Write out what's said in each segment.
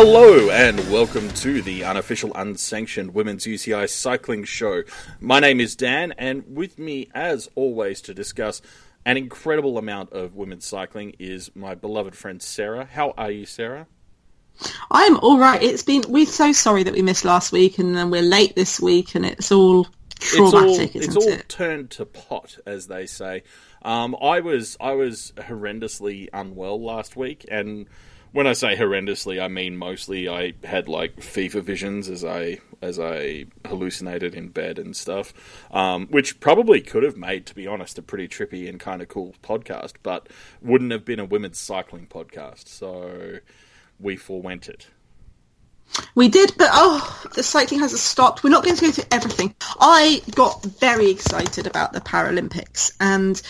Hello and welcome to the unofficial, unsanctioned Women's UCI Cycling Show. My name is Dan, and with me, as always, to discuss an incredible amount of women's cycling is my beloved friend Sarah. How are you, Sarah? I'm all right. It's been. We're so sorry that we missed last week, and then we're late this week, and it's all traumatic, it's all, it's all it? turned to pot, as they say. Um, I was I was horrendously unwell last week, and when I say horrendously, I mean mostly I had like fever visions as I as I hallucinated in bed and stuff, um, which probably could have made, to be honest, a pretty trippy and kind of cool podcast, but wouldn't have been a women's cycling podcast. So we forewent it. We did, but oh, the cycling hasn't stopped. We're not going to go through everything. I got very excited about the Paralympics, and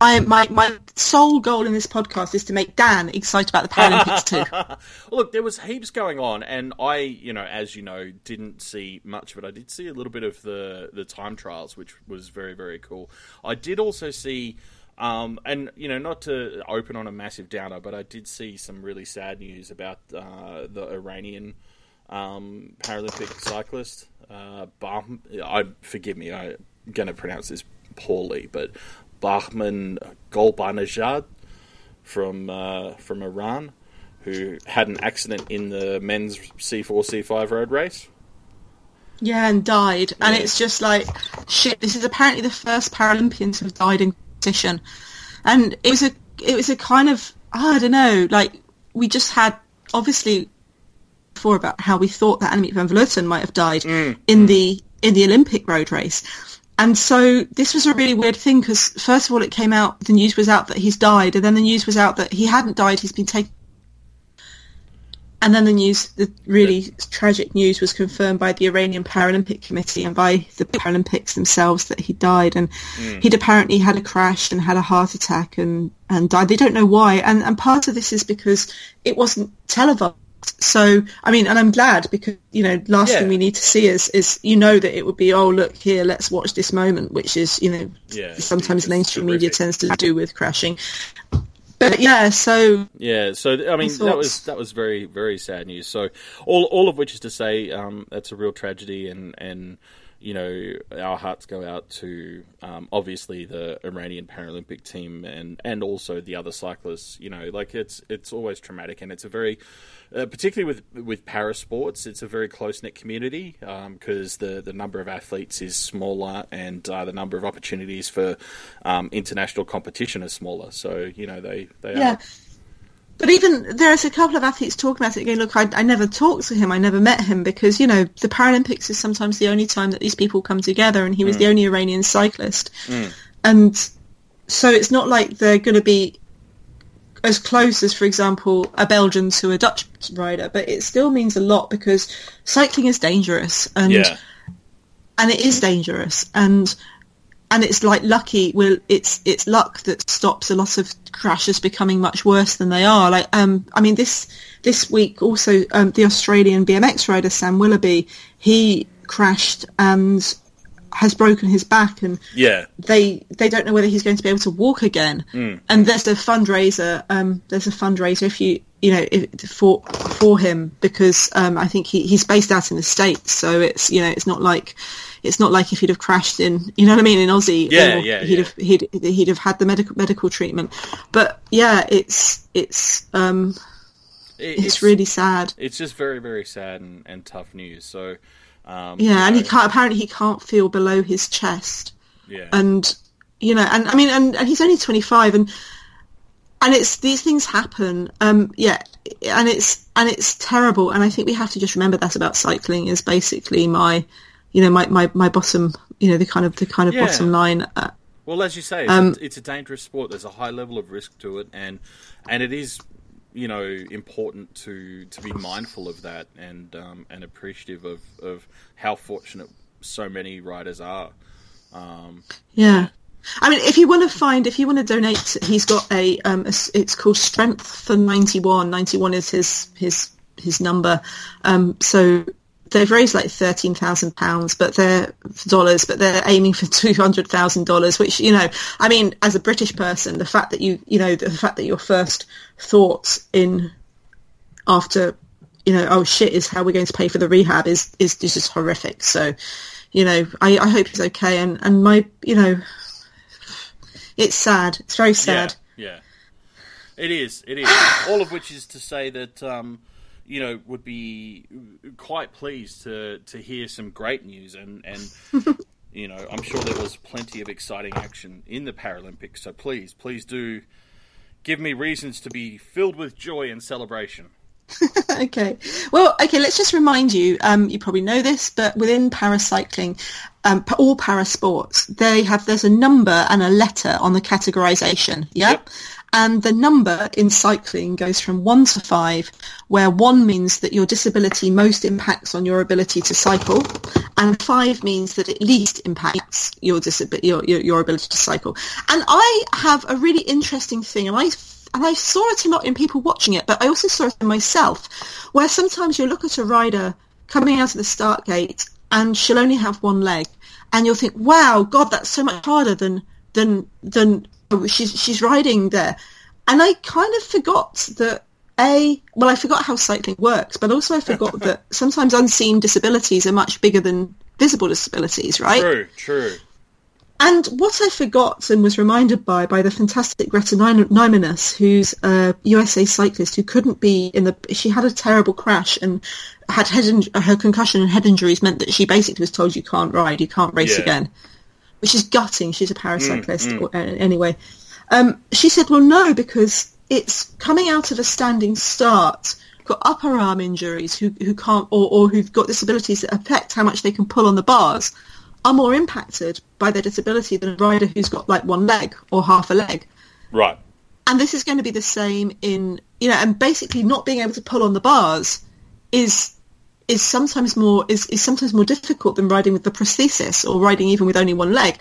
I my my sole goal in this podcast is to make Dan excited about the Paralympics too. Look, there was heaps going on, and I, you know, as you know, didn't see much of it. I did see a little bit of the the time trials, which was very very cool. I did also see. Um, and you know, not to open on a massive downer, but I did see some really sad news about uh, the Iranian um, Paralympic cyclist. Uh, bah- I forgive me, I'm going to pronounce this poorly, but Bahman Golbanajad from uh, from Iran, who had an accident in the men's C4 C5 road race. Yeah, and died, and it's just like shit. This is apparently the first Paralympians who have died in competition, and it was a it was a kind of I don't know, like we just had obviously before about how we thought that Annemiek van Vleuten might have died mm, in mm. the in the Olympic road race. And so this was a really weird thing because first of all it came out the news was out that he's died and then the news was out that he hadn't died he's been taken. And then the news the really tragic news was confirmed by the Iranian Paralympic Committee and by the Paralympics themselves that he died. And mm. he'd apparently had a crash and had a heart attack and and died. They don't know why. And and part of this is because it wasn't televised so I mean, and I'm glad because you know, last Yeah. thing we need to see is is you know that it would be oh look here, let's watch this moment, which is you know Yeah, sometimes it's mainstream media tends to do with crashing. But yeah, so Yeah, so I mean that was that was very very sad news. So all all of which is to say um, that's a real tragedy, and and you know our hearts go out to um, obviously the Iranian Paralympic team and and also the other cyclists. You know, like it's it's always traumatic, and it's a very uh, particularly with with para sports, it's a very close knit community because the the number of athletes is smaller and uh, the number of opportunities for um, international competition is smaller. So you know they they yeah. are But even there's a couple of athletes talking about it going, look, I, I never talked to him, I never met him because, you know, the Paralympics is sometimes the only time that these people come together and he was the mm. only Iranian cyclist. Mm. And so it's not like they're going to be as close as, for example, a Belgian to a Dutch rider, but it still means a lot because cycling is dangerous and yeah. and it is dangerous and and it's like lucky well it's it's luck that stops a lot of crashes becoming much worse than they are like um i mean this this week also um, the australian bmx rider sam willoughby he crashed and has broken his back and Yeah, they they don't know whether he's going to be able to walk again. And there's a fundraiser. Um, there's a fundraiser if you you know if, for for him because um, I think he, he's based out in the states, so it's you know it's not like it's not like if he'd have crashed in you know what I mean in Aussie. Yeah, yeah, He'd yeah. have he'd he'd have had the medical medical treatment. But yeah, it's it's um It- it's, really sad. it's just very very sad and, and tough news. So um, Yeah, and you he can't apparently he can't feel below his chest. yeah and you know and i mean and, and he's only 25 and and it's these things happen um yeah and it's and it's terrible and i think we have to just remember that about cycling is basically my you know my my, my bottom you know the kind of the kind of Yeah. bottom line uh, Well, as you say, it's, Um, a, it's a dangerous sport. There's a high level of risk to it, and and it is, you know, important to to be mindful of that and um, and appreciative of of how fortunate so many riders are. Um, Yeah. I mean, if you want to find, if you want to donate, he's got a, um, a it's called Strength for 91. 91 is his, his, his number. Um, so they've raised like thirteen thousand pounds, but they're dollars, but they're aiming for two hundred thousand dollars. Which you know, I mean, as a British person, the fact that you, you know, the fact that your first thoughts in after you know, oh shit, is how we're going to pay for the rehab is is, is just horrific. So, you know, I, I hope he's okay. And and my, you know, it's sad. It's very sad. Yeah, yeah. It is. It is. All of which is to say that um, you know would be quite pleased to to hear some great news and and you know I'm sure there was plenty of exciting action in the Paralympics. So please, please do give me reasons to be filled with joy and celebration. okay. Well, okay, let's just remind you, um, you probably know this, but within paracycling, um, all para sports, they have, there's a number and a letter on the categorization. Yeah. Yep. And the number in cycling goes from one to five, where one means that your disability most impacts on your ability to cycle, and five means that it least impacts your, disab- your, your, your ability to cycle. And I have a really interesting thing, and I and I saw it a lot in people watching it, but I also saw it in myself, where sometimes you look at a rider coming out of the start gate and she'll only have one leg, and you'll think, "Wow, God, that's so much harder than than than she's she's riding there," and I kind of forgot that a well, I forgot how cycling works, but also I forgot that sometimes unseen disabilities are much bigger than visible disabilities, right? True, true. And what I forgot and was reminded by by the fantastic Greta Neimanis, who's a USA cyclist who couldn't be in the. She had a terrible crash and had head in, her concussion and head injuries meant that she basically was told you can't ride, you can't race yeah. again, which is gutting. She's a paracyclist mm, mm. Uh, anyway. Um, she said, "Well, no, because it's coming out of a standing start." Got upper arm injuries who who can't or, or who've got disabilities that affect how much they can pull on the bars are more impacted by their disability than a rider who's got like one leg or half a leg. Right. And this is going to be the same in you know, and basically not being able to pull on the bars is is sometimes more is, is sometimes more difficult than riding with the prosthesis or riding even with only one leg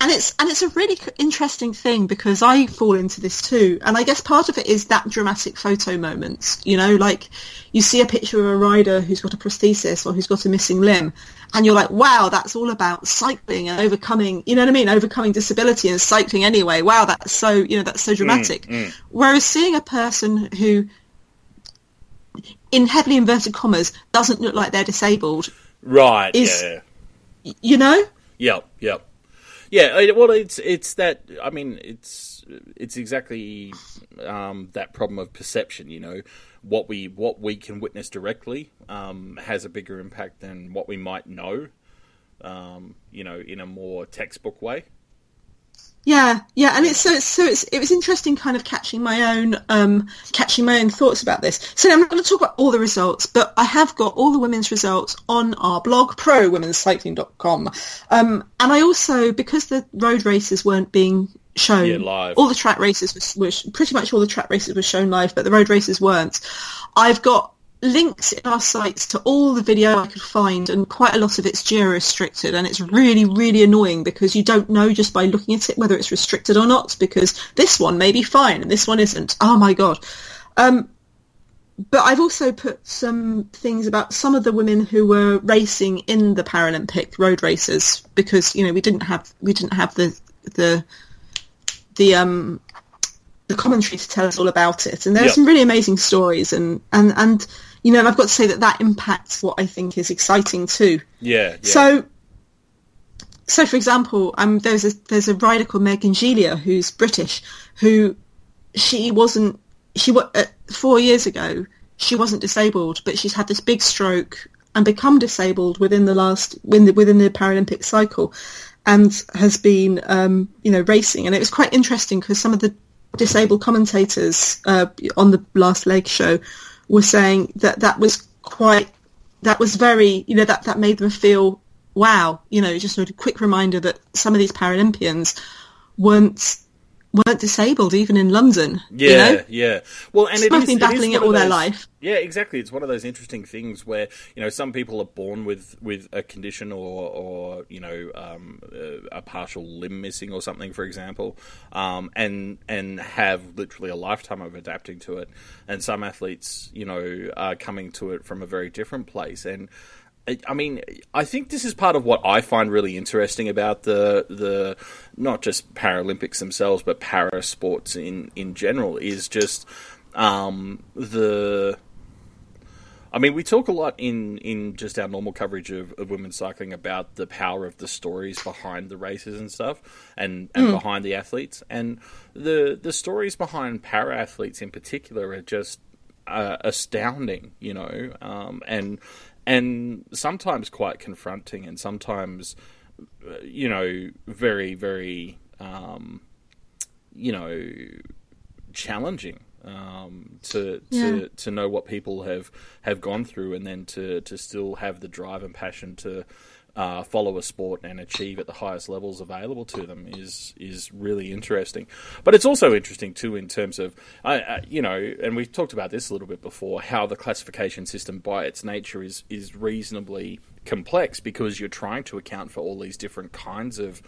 and it's and it's a really interesting thing because I fall into this too, and I guess part of it is that dramatic photo moments. You know, like you see a picture of a rider who's got a prosthesis or who's got a missing limb, and you're like, wow, that's all about cycling and overcoming. You know what I mean? Overcoming disability and cycling anyway. Wow, that's so you know that's so dramatic. Mm, mm. Whereas seeing a person who, in heavily inverted commas, doesn't look like they're disabled, right? Is, yeah. You know? Yep. Yep. Yeah, well, it's it's that. I mean, it's it's exactly um, that problem of perception. You know, what we what we can witness directly um, has a bigger impact than what we might know. Um, you know, in a more textbook way. Yeah, yeah, and it's so it's, so it's, it was interesting, kind of catching my own um, catching my own thoughts about this. So I'm not going to talk about all the results, but I have got all the women's results on our blog, prowomenscycling.com, um, and I also because the road races weren't being shown yeah, live. all the track races were, were pretty much all the track races were shown live, but the road races weren't. I've got links in our sites to all the video I could find, and quite a lot of it's geo restricted, and it's really, really annoying because you don't know just by looking at it whether it's restricted or not. Because this one may be fine and this one isn't. Oh my god! Um, but I've also put some things about some of the women who were racing in the Paralympic road races because you know we didn't have we didn't have the the the um the commentary to tell us all about it. And there are some really amazing stories, and and and you know, and I've got to say that that impacts what I think is exciting too. Yeah. yeah. So. So, for example, um, there's a there's a rider called Megan Giglia who's British, who she wasn't she uh, four years ago she wasn't disabled, but she's had this big stroke and become disabled within the last within the, within the Paralympic cycle, and has been um, you know racing. And it was quite interesting because some of the disabled commentators uh, on the last leg show were saying that that was quite that was very you know that that made them feel wow you know just sort of a quick reminder that some of these Paralympians weren't weren't disabled even in London. Yeah, you know? yeah. Well, and they've been battling it, it all those, their life. Yeah, exactly. It's one of those interesting things where you know some people are born with with a condition or or you know um, a partial limb missing or something, for example, um, and and have literally a lifetime of adapting to it. And some athletes, you know, are coming to it from a very different place and. I mean, I think this is part of what I find really interesting about the the not just Paralympics themselves, but para sports in in general is just um, the I mean, we talk a lot in, in just our normal coverage of, of women's cycling about the power of the stories behind the races and stuff, and, and mm. behind the athletes, and the the stories behind para athletes in particular are just uh, astounding, you know, um, and and sometimes quite confronting, and sometimes, uh, you know, very very, um, you know, challenging um, to yeah. to to know what people have have gone through, and then to to still have the drive and passion to uh, follow a sport and achieve at the highest levels available to them is is really interesting. But it's also interesting too in terms of you know, and we've talked about this a little bit before, how the classification system by its nature is is reasonably complex because you're trying to account for all these different kinds of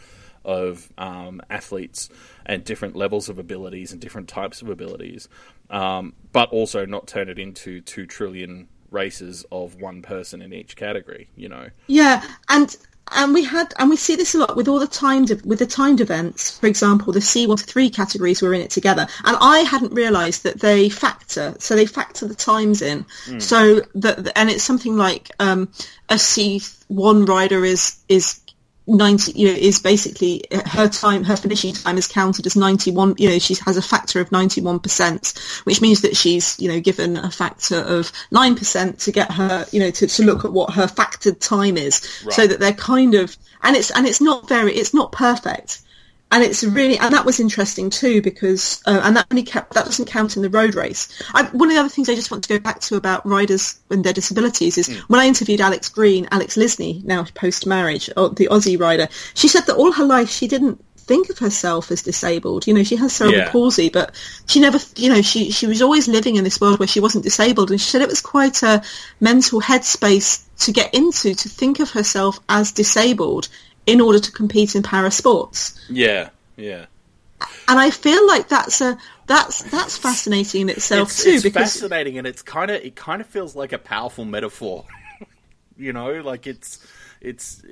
of um, athletes and different levels of abilities and different types of abilities, um, but also not turn it into two trillion races of one person in each category. You know. Yeah, and and we had and we see this a lot with all the timed with the timed events. For example, the C one to three categories were in it together, and I hadn't realised that they factor. So they factor the times in. Mm. So that and it's something like um, a C one rider is is 90 you know is basically uh, her time her finishing time is counted as 91 you know she has a factor of 91% which means that she's you know given a factor of 9% to get her you know to, to look at what her factored time is right. so that they're kind of and it's and it's not very it's not perfect and it's really and that was interesting too because uh, and that only kept that doesn't count in the road race. I, one of the other things I just want to go back to about riders and their disabilities is mm. when I interviewed Alex Green, Alex Lisney, now post marriage, the Aussie rider, she said that all her life she didn't think of herself as disabled. You know, she has cerebral yeah. palsy, but she never, you know, she she was always living in this world where she wasn't disabled, and she said it was quite a mental headspace to get into to think of herself as disabled in order to compete in para sports. Yeah, yeah. And I feel like that's a that's that's fascinating in itself it's, too. It's because fascinating, and it's kind of it kind of feels like a powerful metaphor. you know, like it's it's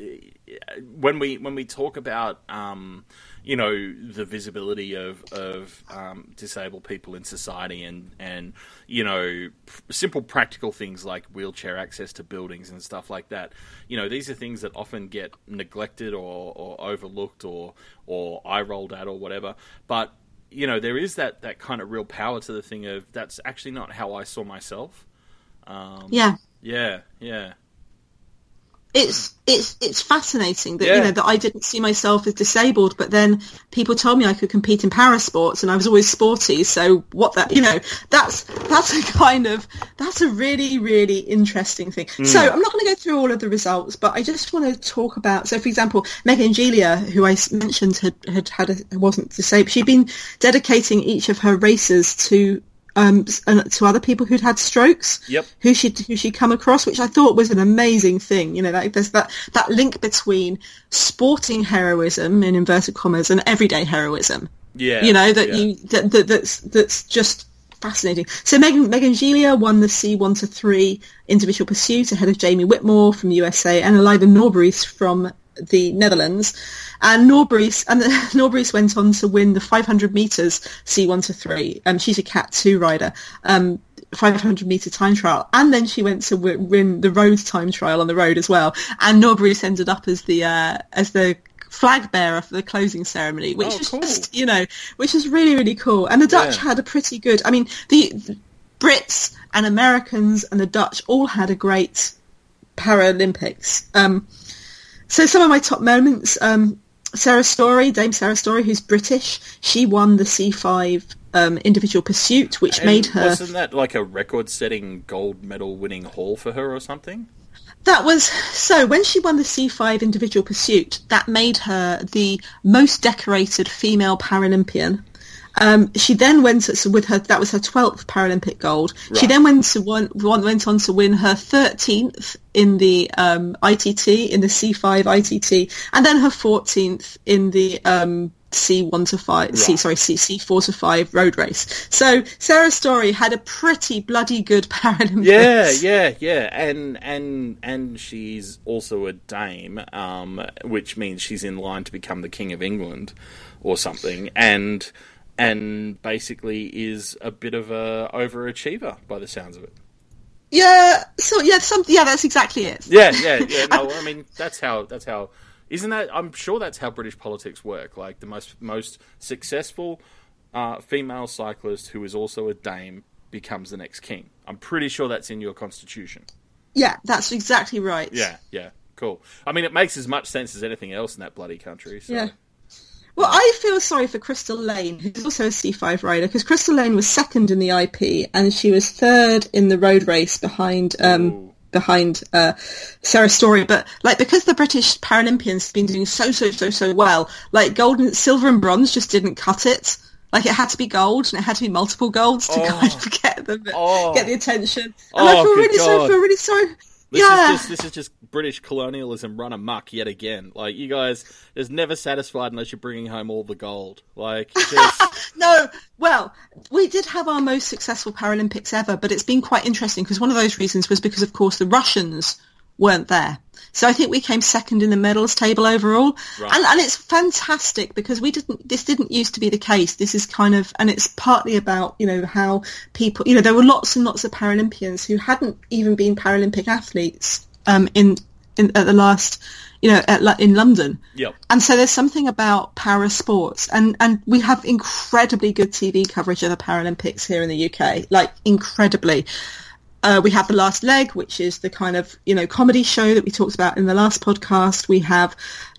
when we when we talk about um, you know the visibility of of um, disabled people in society and and you know simple practical things like wheelchair access to buildings and stuff like that. You know these are things that often get neglected or, or overlooked or or eye rolled at or whatever. But you know there is that that kind of real power to the thing of that's actually not how I saw myself. Um, yeah. yeah yeah it's it's it's fascinating that yeah. you know that I didn't see myself as disabled, but then people told me I could compete in para sports, and I was always sporty. So what that you know that's that's a kind of that's a really really interesting thing. Mm. So I'm not going to go through all of the results, but I just want to talk about. So for example, Megan Giglia, who I mentioned had had had a, wasn't disabled, she'd been dedicating each of her races to um, to other people who'd had strokes. Yep. Who she who she come across, which I thought was an amazing thing. You know, like there's that that link between sporting heroism in inverted commas and everyday heroism. Yeah. You know that yeah. you that, that that's that's just fascinating. So Megan Megan Giglia won the C one to three individual pursuit ahead of Jamie Whitmore from USA and Eliza Norbruis from the Netherlands. And Norbruis and Norbruis went on to win the 500 meters C1 to 3. Um, she's a Cat 2 rider. Um, 500 meter time trial, and then she went to win the road time trial on the road as well. And Norbruis ended up as the uh, as the flag bearer for the closing ceremony, which oh, is cool. just you know, which is really really cool. And the Dutch yeah. had a pretty good. I mean, the, the Brits and Americans and the Dutch all had a great Paralympics. Um, so some of my top moments, um, Sarah Storey, Dame Sarah Storey, who's British, she won the C5 um, individual pursuit, which and made her. Wasn't that like a record-setting gold medal-winning haul for her or something? That was so. When she won the C5 individual pursuit, that made her the most decorated female Paralympian um, she then went to, with her that was her twelfth Paralympic gold. Right. She then went to one, went on to win her thirteenth in the um, ITT in the C5 ITT, and then her fourteenth in the um, C1 to 5, right. C, sorry, C, C4 to 5 road race. So Sarah Storey had a pretty bloody good Paralympics. Yeah, yeah, yeah. And, and, and she's also a dame, um, which means she's in line to become the King of England or something. And, and basically is a bit of a overachiever by the sounds of it. Yeah, so yeah, some yeah, that's exactly it. Yeah, yeah, yeah. No, I mean that's how that's how. Isn't that? I'm sure that's how British politics work. Like the most most successful uh, female cyclist who is also a dame becomes the next king. I'm pretty sure that's in your constitution. Yeah, that's exactly right. Yeah, yeah, cool. I mean, it makes as much sense as anything else in that bloody country. So. Yeah. Well, I feel sorry for Crystal Lane, who's also a C5 rider, because Crystal Lane was second in the IP and she was third in the road race behind um, Ooh. behind uh, Sarah Storey. But like because the British Paralympians have been doing so so so so well, like gold and silver and bronze just didn't cut it. Like it had to be gold and it had to be multiple golds to Oh. kind of get the Oh. get the attention. And Oh, I feel really sorry. God. Feel really sorry. This yeah. is just this is just British colonialism run amok yet again. Like you guys, is never satisfied unless you're bringing home all the gold. Like just No, well, we did have our most successful Paralympics ever, but it's been quite interesting because one of those reasons was because, of course, the Russians weren't there. So I think we came second in the medals table overall, Right. and and it's fantastic because we didn't. This didn't used to be the case. This is kind of, and it's partly about you know how people. You know, there were lots and lots of Paralympians who hadn't even been Paralympic athletes um, in in at the last, you know, at, in London. yep. And so there's something about para sports, and, and we have incredibly good TV coverage of the Paralympics here in the UK, like incredibly. Uh, we have the last leg, which is the kind of you know comedy show that we talked about in the last podcast. We have,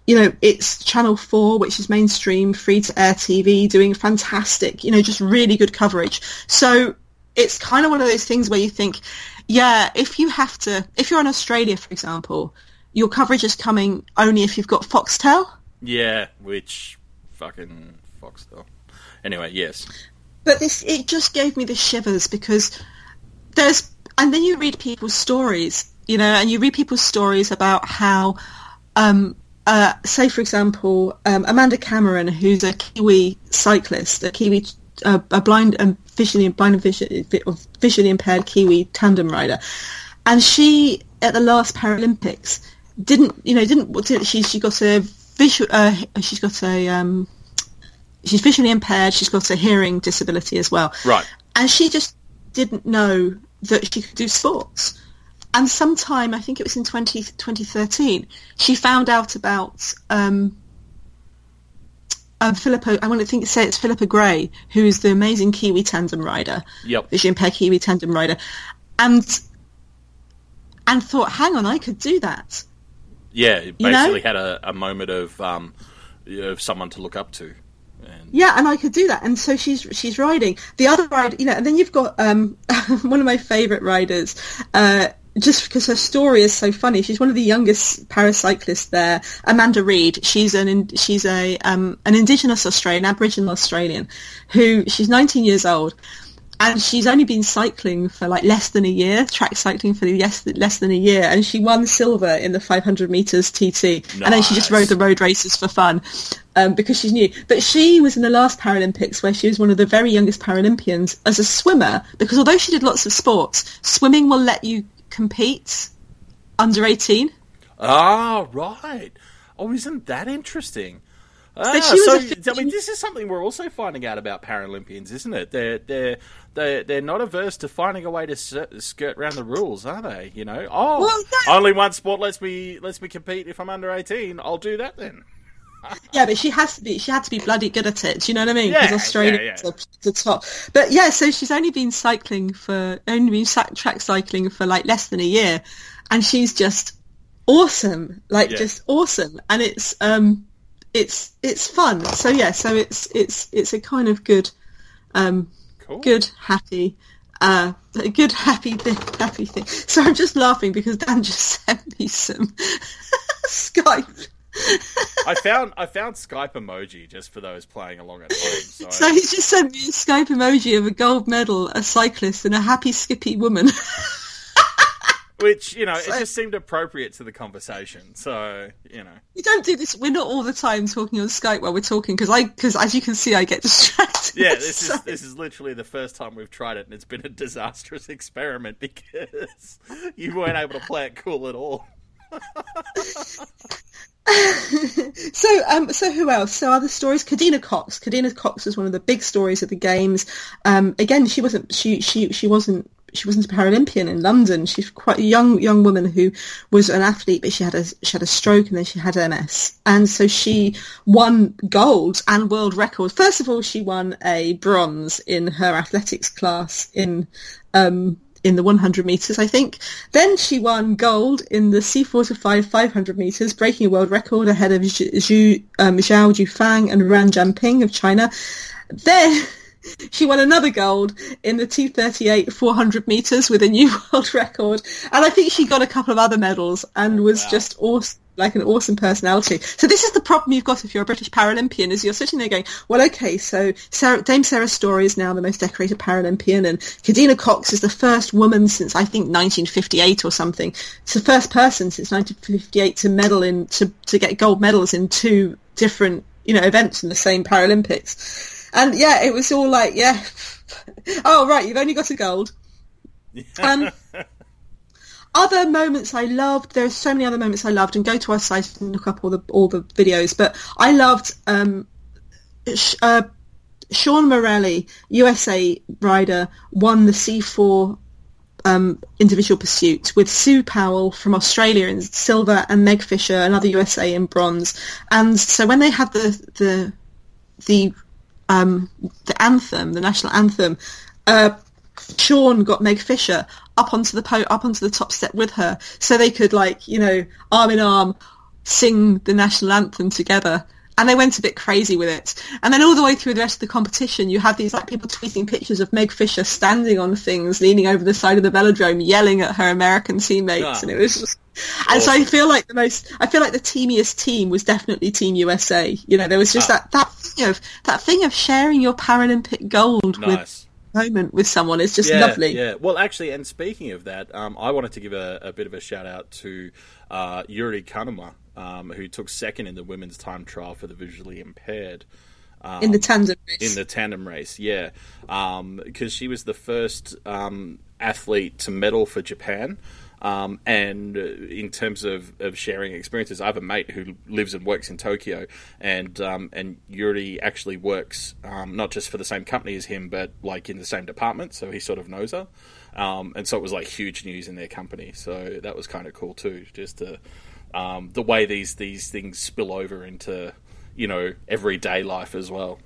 you know, it's Channel Four, which is mainstream free to air TV, doing fantastic, you know, just really good coverage. So it's kind of one of those things where you think, yeah, if you have to, if you're in Australia, for example, your coverage is coming only if you've got Foxtel. Yeah, which fucking Foxtel. Anyway, yes. But this, it just gave me the shivers because there's, and then you read people's stories, you know, and you read people's stories about how, um, uh, say for example, um, Amanda Cameron, who's a Kiwi cyclist, a Kiwi, uh, a blind and visually blind and visually, visually impaired Kiwi tandem rider, and she at the last Paralympics didn't, you know, didn't. didn't she she got a visual, uh, she's got a um, she's visually impaired. She's got a hearing disability as well. Right. And she just didn't know that she could do sports. And sometime, I think it was in 20, 2013, she found out about um, um, Philippa, I want to think say it's Phillipa Gray, who is the amazing Kiwi tandem rider, Yep. visually impaired Kiwi tandem rider, and and thought, hang on, I could do that. Yeah, it You know? basically had a, a moment of um of someone to look up to. Yeah, and I could do that. And so she's she's riding. The other ride, you know, and then you've got um, one of my favourite riders, uh, just because her story is so funny. She's one of the youngest paracyclists there, Amanda Reid. She's an she's a um, an Indigenous Australian, Aboriginal Australian, who she's 19 years old. And she's only been cycling for like less than a year, track cycling for less, less than a year, and she won silver in the 500 meters TT. And then she just rode the road races for fun um, because she's new. But she was in the last Paralympics where she was one of the very youngest Paralympians as a swimmer because although she did lots of sports, swimming will let you compete under 18. Ah, right. Oh, isn't that interesting? Ah, she was so I mean, this is something we're also finding out about Paralympians, isn't it? They're they're they're, they're not averse to finding a way to skirt, around the rules, are they? You know, oh, Well, no. only one sport lets me lets me compete if I'm under eighteen. I'll do that then. Yeah, but she has to be. She had to be bloody good at it. Do you know what I mean? Yeah, Australia yeah, yeah. the top. But yeah, so she's only been cycling for only been track cycling for like less than a year, and she's just awesome. Like Yeah. just awesome, and it's um, it's it's fun. So yeah, so it's it's it's a kind of good, um, Cool. good happy. Uh, a good happy thing, happy thing. So I'm just laughing because Dan just sent me some Skype I found I found Skype emoji just for those playing along at home. So, So he just sent me a Skype emoji of a gold medal, a cyclist, and a happy skippy woman. which you know, it just seemed appropriate to the conversation. So you know, we don't do this. We're not all the time talking on Skype while we're talking because I, because as you can see, I get distracted. yeah, this So- is this is literally the first time we've tried it, and it's been a disastrous experiment because you weren't able to play it cool at all. so, um, so who else? So other stories. Kadeena Cox. Kadeena Cox was one of the big stories of the games. Um, again, she wasn't. She she she wasn't she wasn't a Paralympian in London. She's quite a young young woman who was an athlete, but she had a she had a stroke and then she had MS, and so she won gold and world records. First of all, she won a bronze in her athletics class in um, in the 100 meters, I think. Then she won gold in the C45 500 meters, breaking a world record ahead of Zhu, um, Zhao Jufang and Ruan Jianping of China. Then she won another gold in the T38 400 meters with a new world record. And I think she got a couple of other medals and oh, was wow. just awesome like an awesome personality. So this is the problem you've got if you're a British Paralympian, is you're sitting there going, well, okay, so Sarah, Dame Sarah Storey is now the most decorated Paralympian, and Kadeena Cox is the first woman since I think 1958 or something. It's the first person since 1958 to medal in to to get gold medals in two different you know events in the same Paralympics. And yeah, it was all like, yeah, oh right, you've only got a gold. Um, other moments I loved. There are so many other moments I loved, and go to our site and look up all the all the videos. But I loved um, uh, Shawn Morelli, USA rider, won the C4 um, individual pursuit with Sue Powell from Australia in silver and Meg Fisher, another USA in bronze. And so when they had the the the um, the anthem, the national anthem, uh, Shawn got Meg Fisher up onto the po- up onto the top step with her, so they could like you know arm in arm sing the national anthem together. And they went a bit crazy with it. And then all the way through the rest of the competition, you had these like people tweeting pictures of Meg Fisher standing on things, leaning over the side of the velodrome, yelling at her American teammates, yeah. and it was just. And awesome. so I feel like the most, I feel like the teamiest team was definitely Team USA. You know, there was just ah. that that thing of that thing of sharing your Paralympic gold nice. with moment with someone is just yeah, lovely. Yeah. Well, actually, and speaking of that, um, I wanted to give a, a, bit of a shout out to uh, Yuri Kanuma, um, who took second in the women's time trial for the visually impaired. Um, in the tandem race. In the tandem race, yeah, because um, she was the first um, athlete to medal for Japan. Um, and uh, in terms of, of sharing experiences, I have a mate who lives and works in Tokyo, and um, and Yuri actually works um, not just for the same company as him, but like in the same department, so he sort of knows her. Um, and so it was like huge news in their company. So that was kind of cool too, just to, um, the way these these things spill over into you know everyday life as well.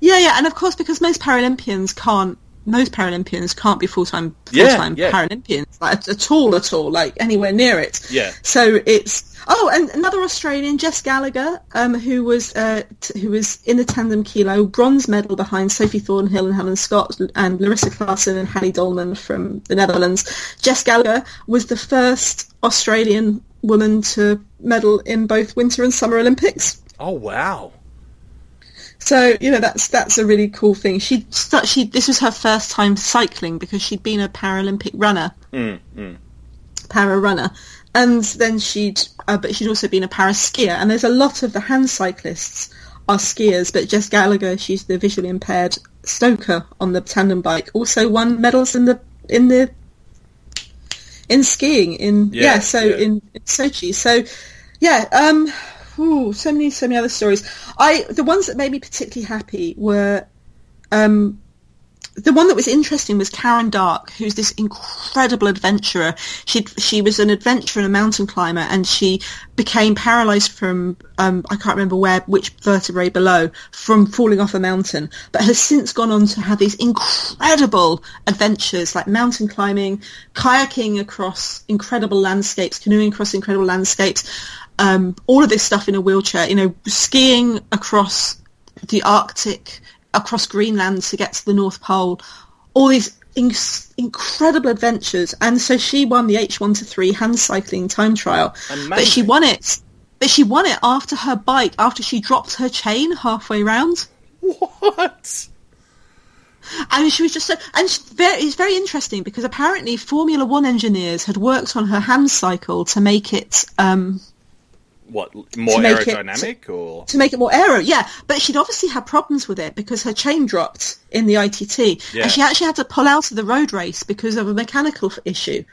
Yeah, yeah, and of course because most Paralympians can't most Paralympians can't be full time full time yeah, yeah. Paralympians like, at all at all like anywhere near it. Yeah. So it's oh, and another Australian, Jess Gallagher, um, who was uh, t- who was in the tandem kilo bronze medal behind Sophie Thornhill and Helen Scott and Larissa Klaassen and Hanny Dolman from the Netherlands. Jess Gallagher was the first Australian woman to medal in both Winter and Summer Olympics. Oh wow! So you know that's that's a really cool thing. She she this was her first time cycling because she'd been a Paralympic runner, mm, mm. para runner, and then she'd uh, but she'd also been a para skier. And there's a lot of the hand cyclists are skiers, but Jess Gallagher, she's the visually impaired stoker on the tandem bike, also won medals in the in the in skiing in yeah, yeah so yeah. In, in Sochi. So yeah, um, Ooh, so many, so many other stories. I the ones that made me particularly happy were um, the one that was interesting was Karen Darke, who's this incredible adventurer. She she was an adventurer and a mountain climber, and she became paralysed from um, I can't remember where which vertebrae below from falling off a mountain, but has since gone on to have these incredible adventures like mountain climbing, kayaking across incredible landscapes, canoeing across incredible landscapes, um, all of this stuff in a wheelchair, you know, skiing across the Arctic, across Greenland to get to the North Pole, all these in- incredible adventures. And so she won the H1 to 3 hand cycling time trial. Amazing. But she won it. But she won it after her bike, after she dropped her chain halfway round. What? And she was just so, and very, it's very interesting because apparently Formula One engineers had worked on her hand cycle to make it um, what more aerodynamic it, or? to make it more aero yeah. But she'd obviously had problems with it because her chain dropped in the ITT yeah. and she actually had to pull out of the road race because of a mechanical issue.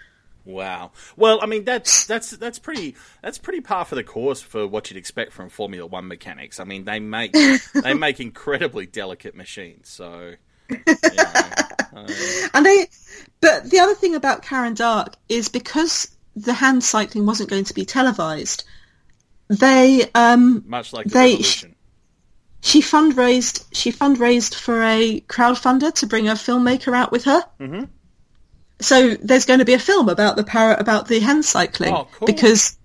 Wow. Well i mean that's that's that's pretty that's pretty par for the course for what you'd expect from formula 1 mechanics. I mean they make they make incredibly delicate machines so Uh, And they, but the other thing about Karen Darke is because the hand cycling wasn't going to be televised, they um much like the They- revolution. she fundraised she fundraised for a crowdfunder to bring a filmmaker out with her. Mm-hmm. So there's going to be a film about the para about the hand cycling Oh, cool. because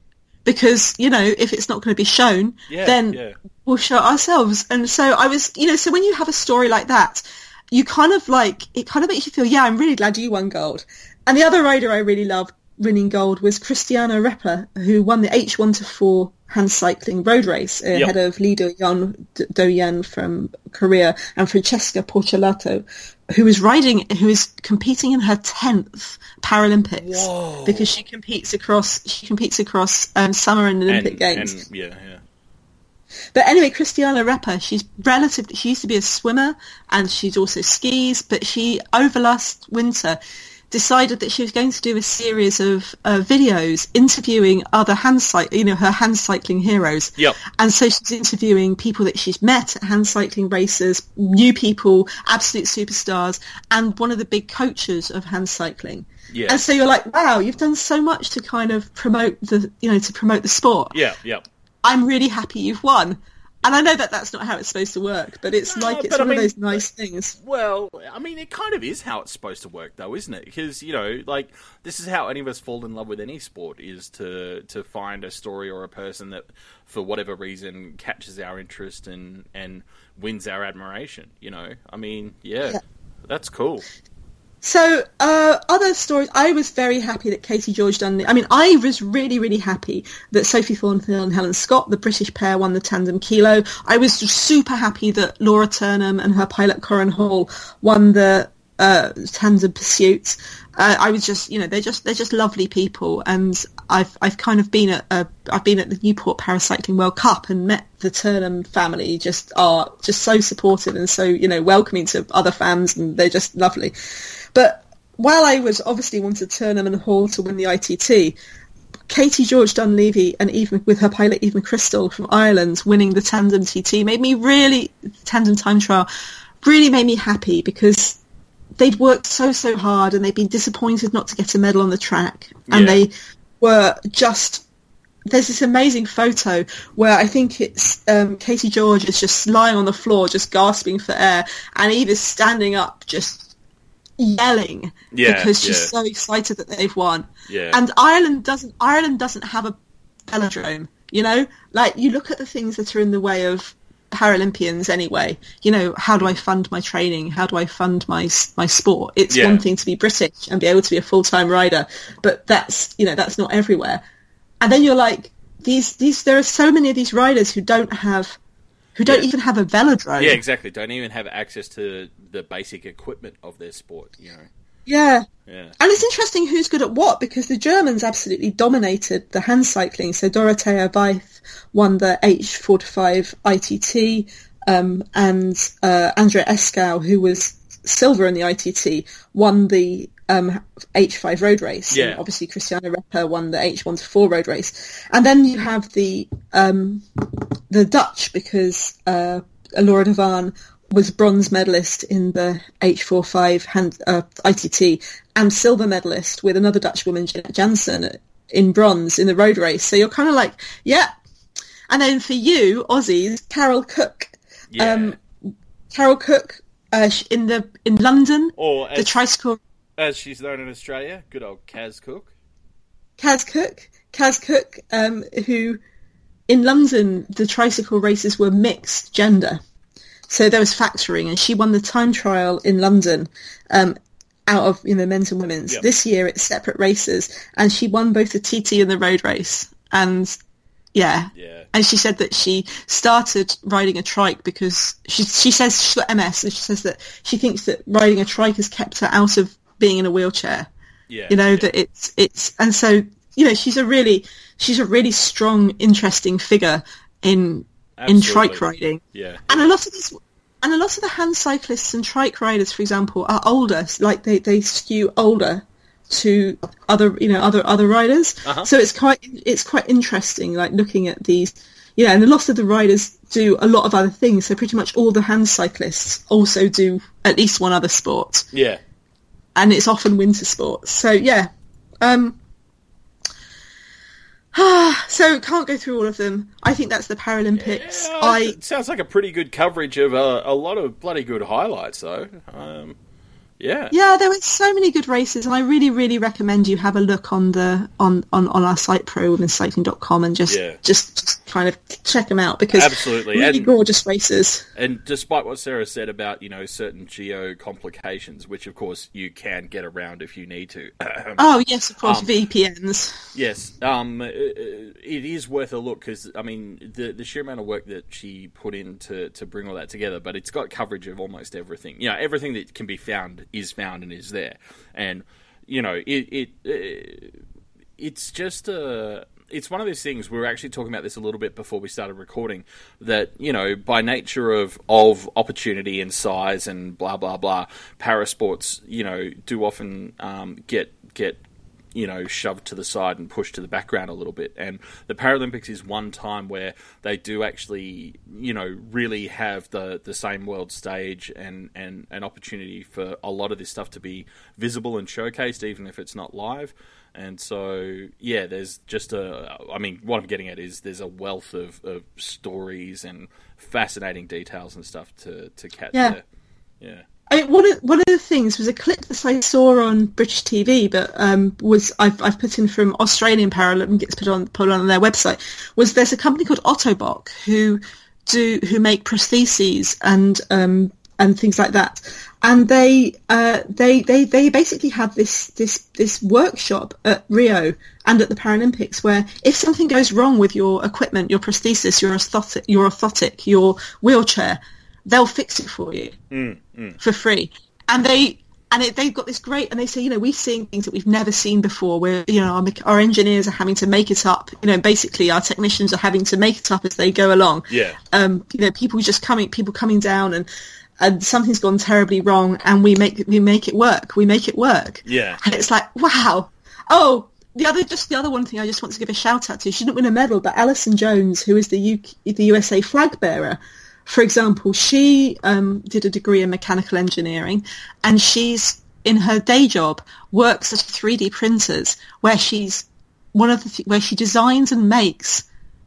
because you know if it's not going to be shown, Yeah, then yeah. we'll show ourselves. And so I was, you know, so when you have a story like that, you kind of like it kind of makes you feel, yeah, I'm really glad you won gold. And the other rider I really loved winning gold was Cristiano Reppe, who won the H1 to 4 hand cycling road race ahead of Lee Do-Yeon, Do-Yeon from Korea and Francesca Porcellato, who is riding, who is competing in her 10th Paralympics Whoa. because she competes across, she competes across um, summer and Olympic and, Games. and yeah, yeah. But anyway, Christiana Reppe, she's relative. She used to be a swimmer, and she's also skis. But she, over last winter, decided that she was going to do a series of uh, videos interviewing other hand cyc- you know, her hand cycling heroes. Yep. And so she's interviewing people that she's met at hand cycling races, new people, absolute superstars, and one of the big coaches of hand cycling. Yeah. And so you're like, wow, you've done so much to kind of promote the, you know, to promote the sport. Yeah, yeah. I'm really happy you've won. And I know that that's not how it's supposed to work, but it's No, like it's but I one of those nice uh, things. Well, I mean, it kind of is how it's supposed to work, though, isn't it? Because you know, like this is how any of us fall in love with any sport is to to find a story or a person that, for whatever reason, catches our interest and and wins our admiration. You know, I mean, yeah, Yeah. that's cool. So, uh, other stories, I was very happy that Katie George done. I mean, I was really, really happy that Sophie Thornhill and Helen Scott, the British pair, won the tandem kilo. I was super happy that Lora Turnham and her pilot Corrine Hall won the uh, tandem pursuits. Uh, I was just, you know, they're just they're just lovely people, and I've I've kind of been at uh, I've been at the Newport Paracycling World Cup and met the Turnham family. Just are just so supportive and so you know welcoming to other fans, and they're just lovely. But while I was obviously wanted Turnham and Hall to win the ITT, Katie George Dunlevy and even with her pilot Eve McCrystal from Ireland winning the tandem TT made me really tandem time trial really made me happy because they'd worked so so hard and they'd been disappointed not to get a medal on the track and Yeah. they were just there's this amazing photo where I think it's um, Katie George is just lying on the floor just gasping for air and Eva's standing up just yelling Yeah, because she's yeah. so excited that they've won Yeah. and Ireland doesn't Ireland doesn't have a velodrome you know like you look at the things that are in the way of Paralympians anyway you know how do I fund my training how do I fund my my sport it's Yeah. one thing to be British and be able to be a full-time rider but that's you know that's not everywhere and then you're like these these there are so many of these riders who don't have who don't Yeah. even have a velodrome Yeah, exactly. Don't even have access to the basic equipment of their sport. You know. Yeah Yeah. And it's interesting who's good at what because the Germans absolutely dominated the hand cycling. So Dorothea Weith won the H45 ITT, um, and uh, Andrea Eskau, who was silver in the ITT, won the um, H5 road race. Yeah. And obviously, Christiana Reppe won the H1 to 4 road race. And then you have the um, the Dutch because uh, Laura de Vaan was bronze medalist in the H45 hand, uh, ITT and silver medalist with another Dutch woman, Jeanette Janssen, in bronze in the road race. So you're kind of like, yeah. And then for you, Aussies, Carol Cooke. Yeah. Um, Carol Cooke uh, in the in London, or the tricycle as she's known in Australia, good old Kaz Cooke. Kaz Cooke, Kaz Cooke, um, who in London the tricycle races were mixed gender, so there was factoring, and she won the time trial in London um, out of you know men's and women's. Yep. This year it's separate races, and she won both the TT and the road race, and yeah. Yeah. And she said that she started riding a trike because she she says she's got MS and she says that she thinks that riding a trike has kept her out of being in a wheelchair Yeah. you know yeah. that it's it's and so you know she's a really she's a really strong interesting figure in in trike riding Yeah. and a lot of these and a lot of the hand cyclists and trike riders for example are older like they they skew older to other you know other other riders Uh-huh. so it's quite it's quite interesting like looking at these you know, and a lot of the riders do a lot of other things. So pretty much all the hand cyclists also do at least one other sport, Yeah. and it's often winter sports. So yeah, um, so can't go through all of them. I think that's the Paralympics. Yeah, I sounds like a pretty good coverage of a, a lot of bloody good highlights, though. Um, yeah. Yeah, there were so many good races, and I really, really recommend you have a look on the on on, on our site prowomencycling.com and just, Yeah. just just kind of check them out because Absolutely, really and- gorgeous races. And despite what Sarah said about you know certain geo complications, which of course you can get around if you need to. Oh yes, of course, Um, VPNs. Yes, um, uh, it is worth a look because I mean the the sheer amount of work that she put in to, to bring all that together, but it's got coverage of almost everything. You know, everything that can be found is found and is there, and you know it it uh, it's just a. It's one of those things. We were actually talking about this a little bit before we started recording. That you know, by nature of of opportunity and size and blah blah blah, parasports you know do often um, get get you know, shoved to the side and pushed to the background a little bit. And the Paralympics is one time where they do actually, you know, really have the, the same world stage and, and an opportunity for a lot of this stuff to be visible and showcased, even if it's not live. And so, yeah, there's just a. I mean, what I'm getting at is there's a wealth of, of stories and fascinating details and stuff to, to catch Yeah. there. Yeah. I mean, one of one of the things was a clip that I saw on British TV, but um, was I've, I've put in from Australian Paralympics put on put on their website. Was there's a company called Ottobock who do who make prostheses and um, and things like that, and they uh, they they they basically had this this this workshop at Rio and at the Paralympics where if something goes wrong with your equipment, your prosthesis, your orthotic, your orthotic, your wheelchair, they'll fix it for you for free. And they and it, they've got this great, and they say, you know, we're seeing things that we've never seen before. Where you know our, our engineers are having to make it up. You know, basically our technicians are having to make it up as they go along. Yeah. Um, you know, people just coming, people coming down, and and something's gone terribly wrong, and we make we make it work. We make it work. Yeah. And it's like, wow. Oh, the other just the other one thing I just want to give a shout out to. She didn't win a medal, but Allison Jones, who is the UK, the USA flag bearer, for example, she um, did a degree in mechanical engineering, and she's in her day job works at 3D printers where she's one of the th- where she designs and makes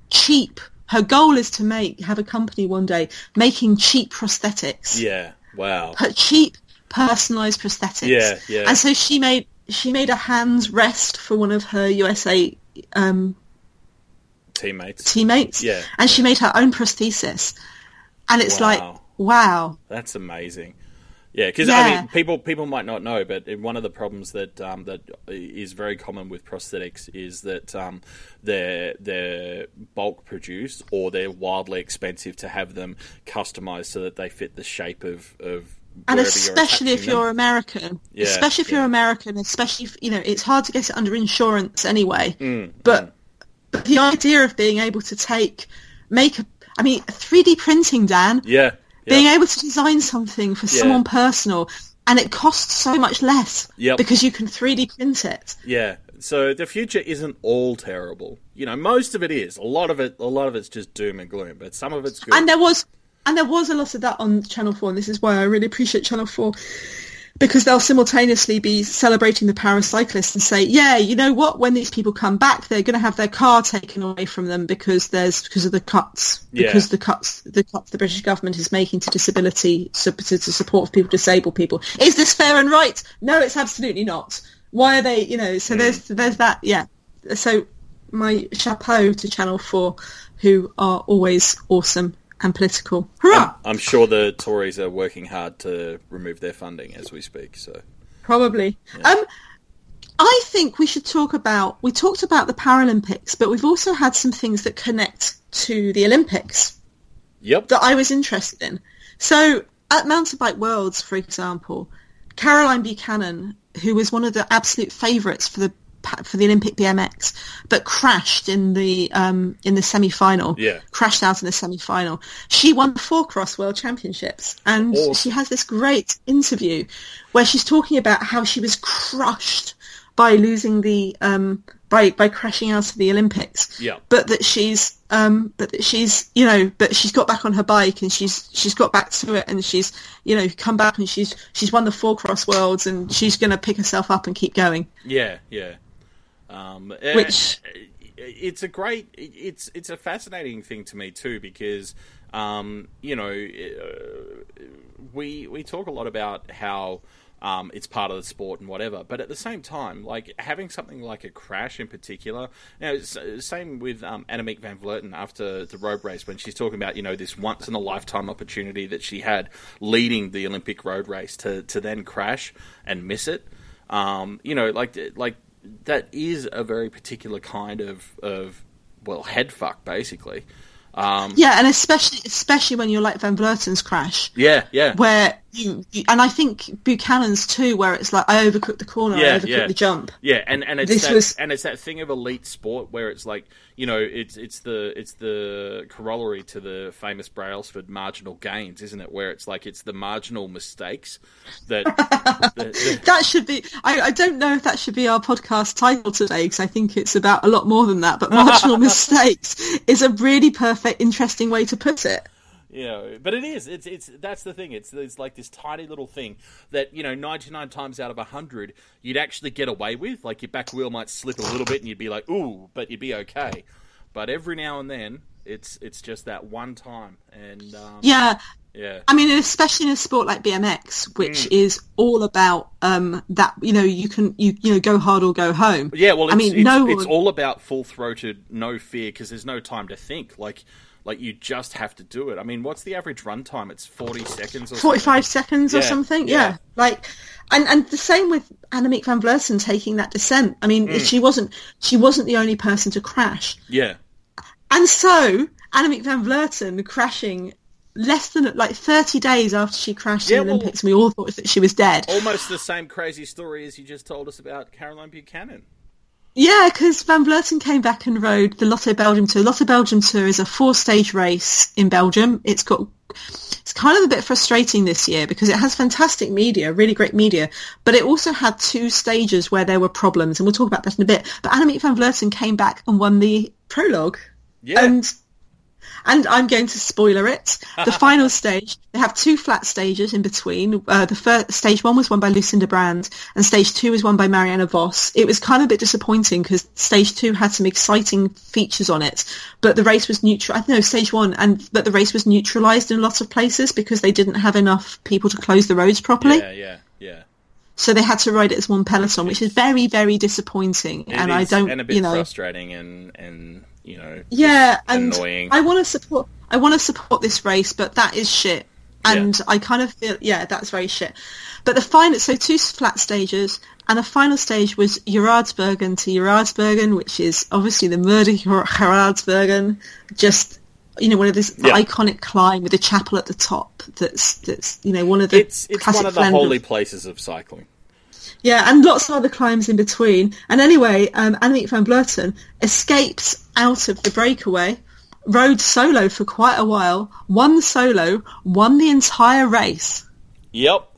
cheap. Her goal is to make have a company one day making cheap prosthetics Yeah. Wow. Her cheap personalized prosthetics. Yeah, yeah. And so she made she made a hands rest for one of her USA um, Teammates. teammates. Yeah. And she made her own prosthesis. And it's Wow. like, wow. That's amazing. Yeah, because Yeah. I mean, people people might not know, but one of the problems that um, that is very common with prosthetics is that um, they're they're bulk produced or they're wildly expensive to have them customized so that they fit the shape of of And especially you're if you're them. American, Yeah, especially if yeah. you're American, especially if, you know, it's hard to get it under insurance anyway. Mm, but, but the idea of being able to take, make a, I mean, 3D printing, Dan, yeah, being able to design something for someone personal and it costs so much less Yep. because you can 3D print it. yeah. So the future isn't all terrible. You know, most of it is. A lot of it, a lot of it's just doom and gloom, but some of it's good. And there was and there was a lot of that on Channel 4 and this is why I really appreciate Channel 4 because they'll simultaneously be celebrating the paracyclists and say, yeah, you know what, when these people come back, they're going to have their car taken away from them because there's because of the cuts, Yeah. because the cuts the cuts the British government is making to disability to, to, to support people, disabled people. Is this fair and right? No, it's absolutely not. Why are they, you know? So hmm. there's there's that, yeah. So my chapeau to Channel 4, who are always awesome and political. Hurrah! I'm sure the Tories are working hard to remove their funding as we speak. So Probably. Um, I think we should talk about. We talked about the Paralympics, but we've also had some things that connect to the Olympics yep, that I was interested in. So at Mountain Bike Worlds, for example, Caroline Buchanan, who was one of the absolute favourites for the for the Olympic BMX, but crashed in the um, in the semi final. Yeah. crashed out in the semi final. She won four cross World Championships, and Awesome. she has this great interview where she's talking about how she was crushed by losing the um, by by crashing out of the Olympics. Yeah. But that she's um but that she's you know but she's got back on her bike and she's she's got back to it and she's you know come back and she's she's won the four cross worlds and she's going to pick herself up and keep going. Yeah, yeah. Um, Which- it's a great, it's it's a fascinating thing to me too because um, you know uh, we we talk a lot about how. Um, it's part of the sport and whatever, but at the same time, like having something like a crash in particular. Now, s- same with um, Annemiek van Vleuten after the road race when she's talking about you know this once in a lifetime opportunity that she had leading the Olympic road race to to then crash and miss it. Um, you know, like like that is a very particular kind of of well head fuck basically. Um, Yeah, and especially especially when you're like Van Vleuten's crash. yeah, yeah, Where you, you and I think Buchanan's too, where it's like I overcooked the corner, Yeah, I overcooked yeah. the jump. yeah, and and it's This that, was- and it's that thing of elite sport where it's like you know it's it's the it's the corollary to the famous Brailsford marginal gains, isn't it? Where it's like it's the marginal mistakes that, that, that That should be. I, I don't know if that should be our podcast title today because I think it's about a lot more than that. But marginal mistakes is a really perfect, interesting way to put it. You know, but it is. It's it's that's the thing. It's it's like this tiny little thing that you know, ninety nine times out of hundred, you'd actually get away with. Like your back wheel might slip a little bit, and you'd be like, "Ooh," but you'd be okay. But every now and then, it's it's just that one time, and um, Yeah, yeah, I mean, especially in a sport like BMX, which Mm. is all about um, that. You know, you can you you know go hard or go home. yeah. Well, it's, I mean, it's, no it's all about full throated, no fear, because there's no time to think. Like like you just have to do it. I mean, what's the average run time? It's forty seconds or 45 seconds or Yeah, something. yeah. Yeah. Like, and, and the same with Annemiek van Vleuten taking that descent. I mean, Mm. she wasn't, she wasn't the only person to crash. Yeah, And so Annemiek van Vleuten crashing less than like 30 days after she crashed Yeah, in the well- Olympics, we all thought that she was dead. almost the same crazy story as you just told us about Caroline Buchanan. Yeah, because Van Vleuten came back and rode the Lotto Belgium Tour. Lotto Belgium Tour is a four-stage race in Belgium. It's got it's kind of a bit frustrating this year because it has fantastic media, really great media, but it also had two stages where there were problems, and we'll talk about that in a bit. But Annemiek van Vleuten came back and won the prologue, Yeah. and and I'm going to spoiler it. The final stage, they have two flat stages in between. Uh, the first stage one was won by Lucinda Brand, and stage two was won by Mariana Vos. It was kind of a bit disappointing because stage two had some exciting features on it, but the race was neutral. I don't know stage one, and but the race was neutralised in a lot of places because they didn't have enough people to close the roads properly. Yeah, yeah, yeah. So they had to ride it as one peloton, which is very, very disappointing. It and I don't, and a bit you know, frustrating and and you know yeah, and annoying. I want to support. I want to support this race, but that is shit. And I kind of feel, yeah, that's very shit. But the final, so two flat stages, and the final stage was Geraardsbergen to Geraardsbergen, which is obviously the murder Geraardsbergen, just you know one of this Yeah. iconic climb with the chapel at the top. That's that's you know one of the it's it's classic one of the holy places of cycling. yeah, and lots of other climbs in between. And anyway, um, Annemiek van Vleuten escaped out of the breakaway, rode solo for quite a while, won solo, won the entire race. Yep.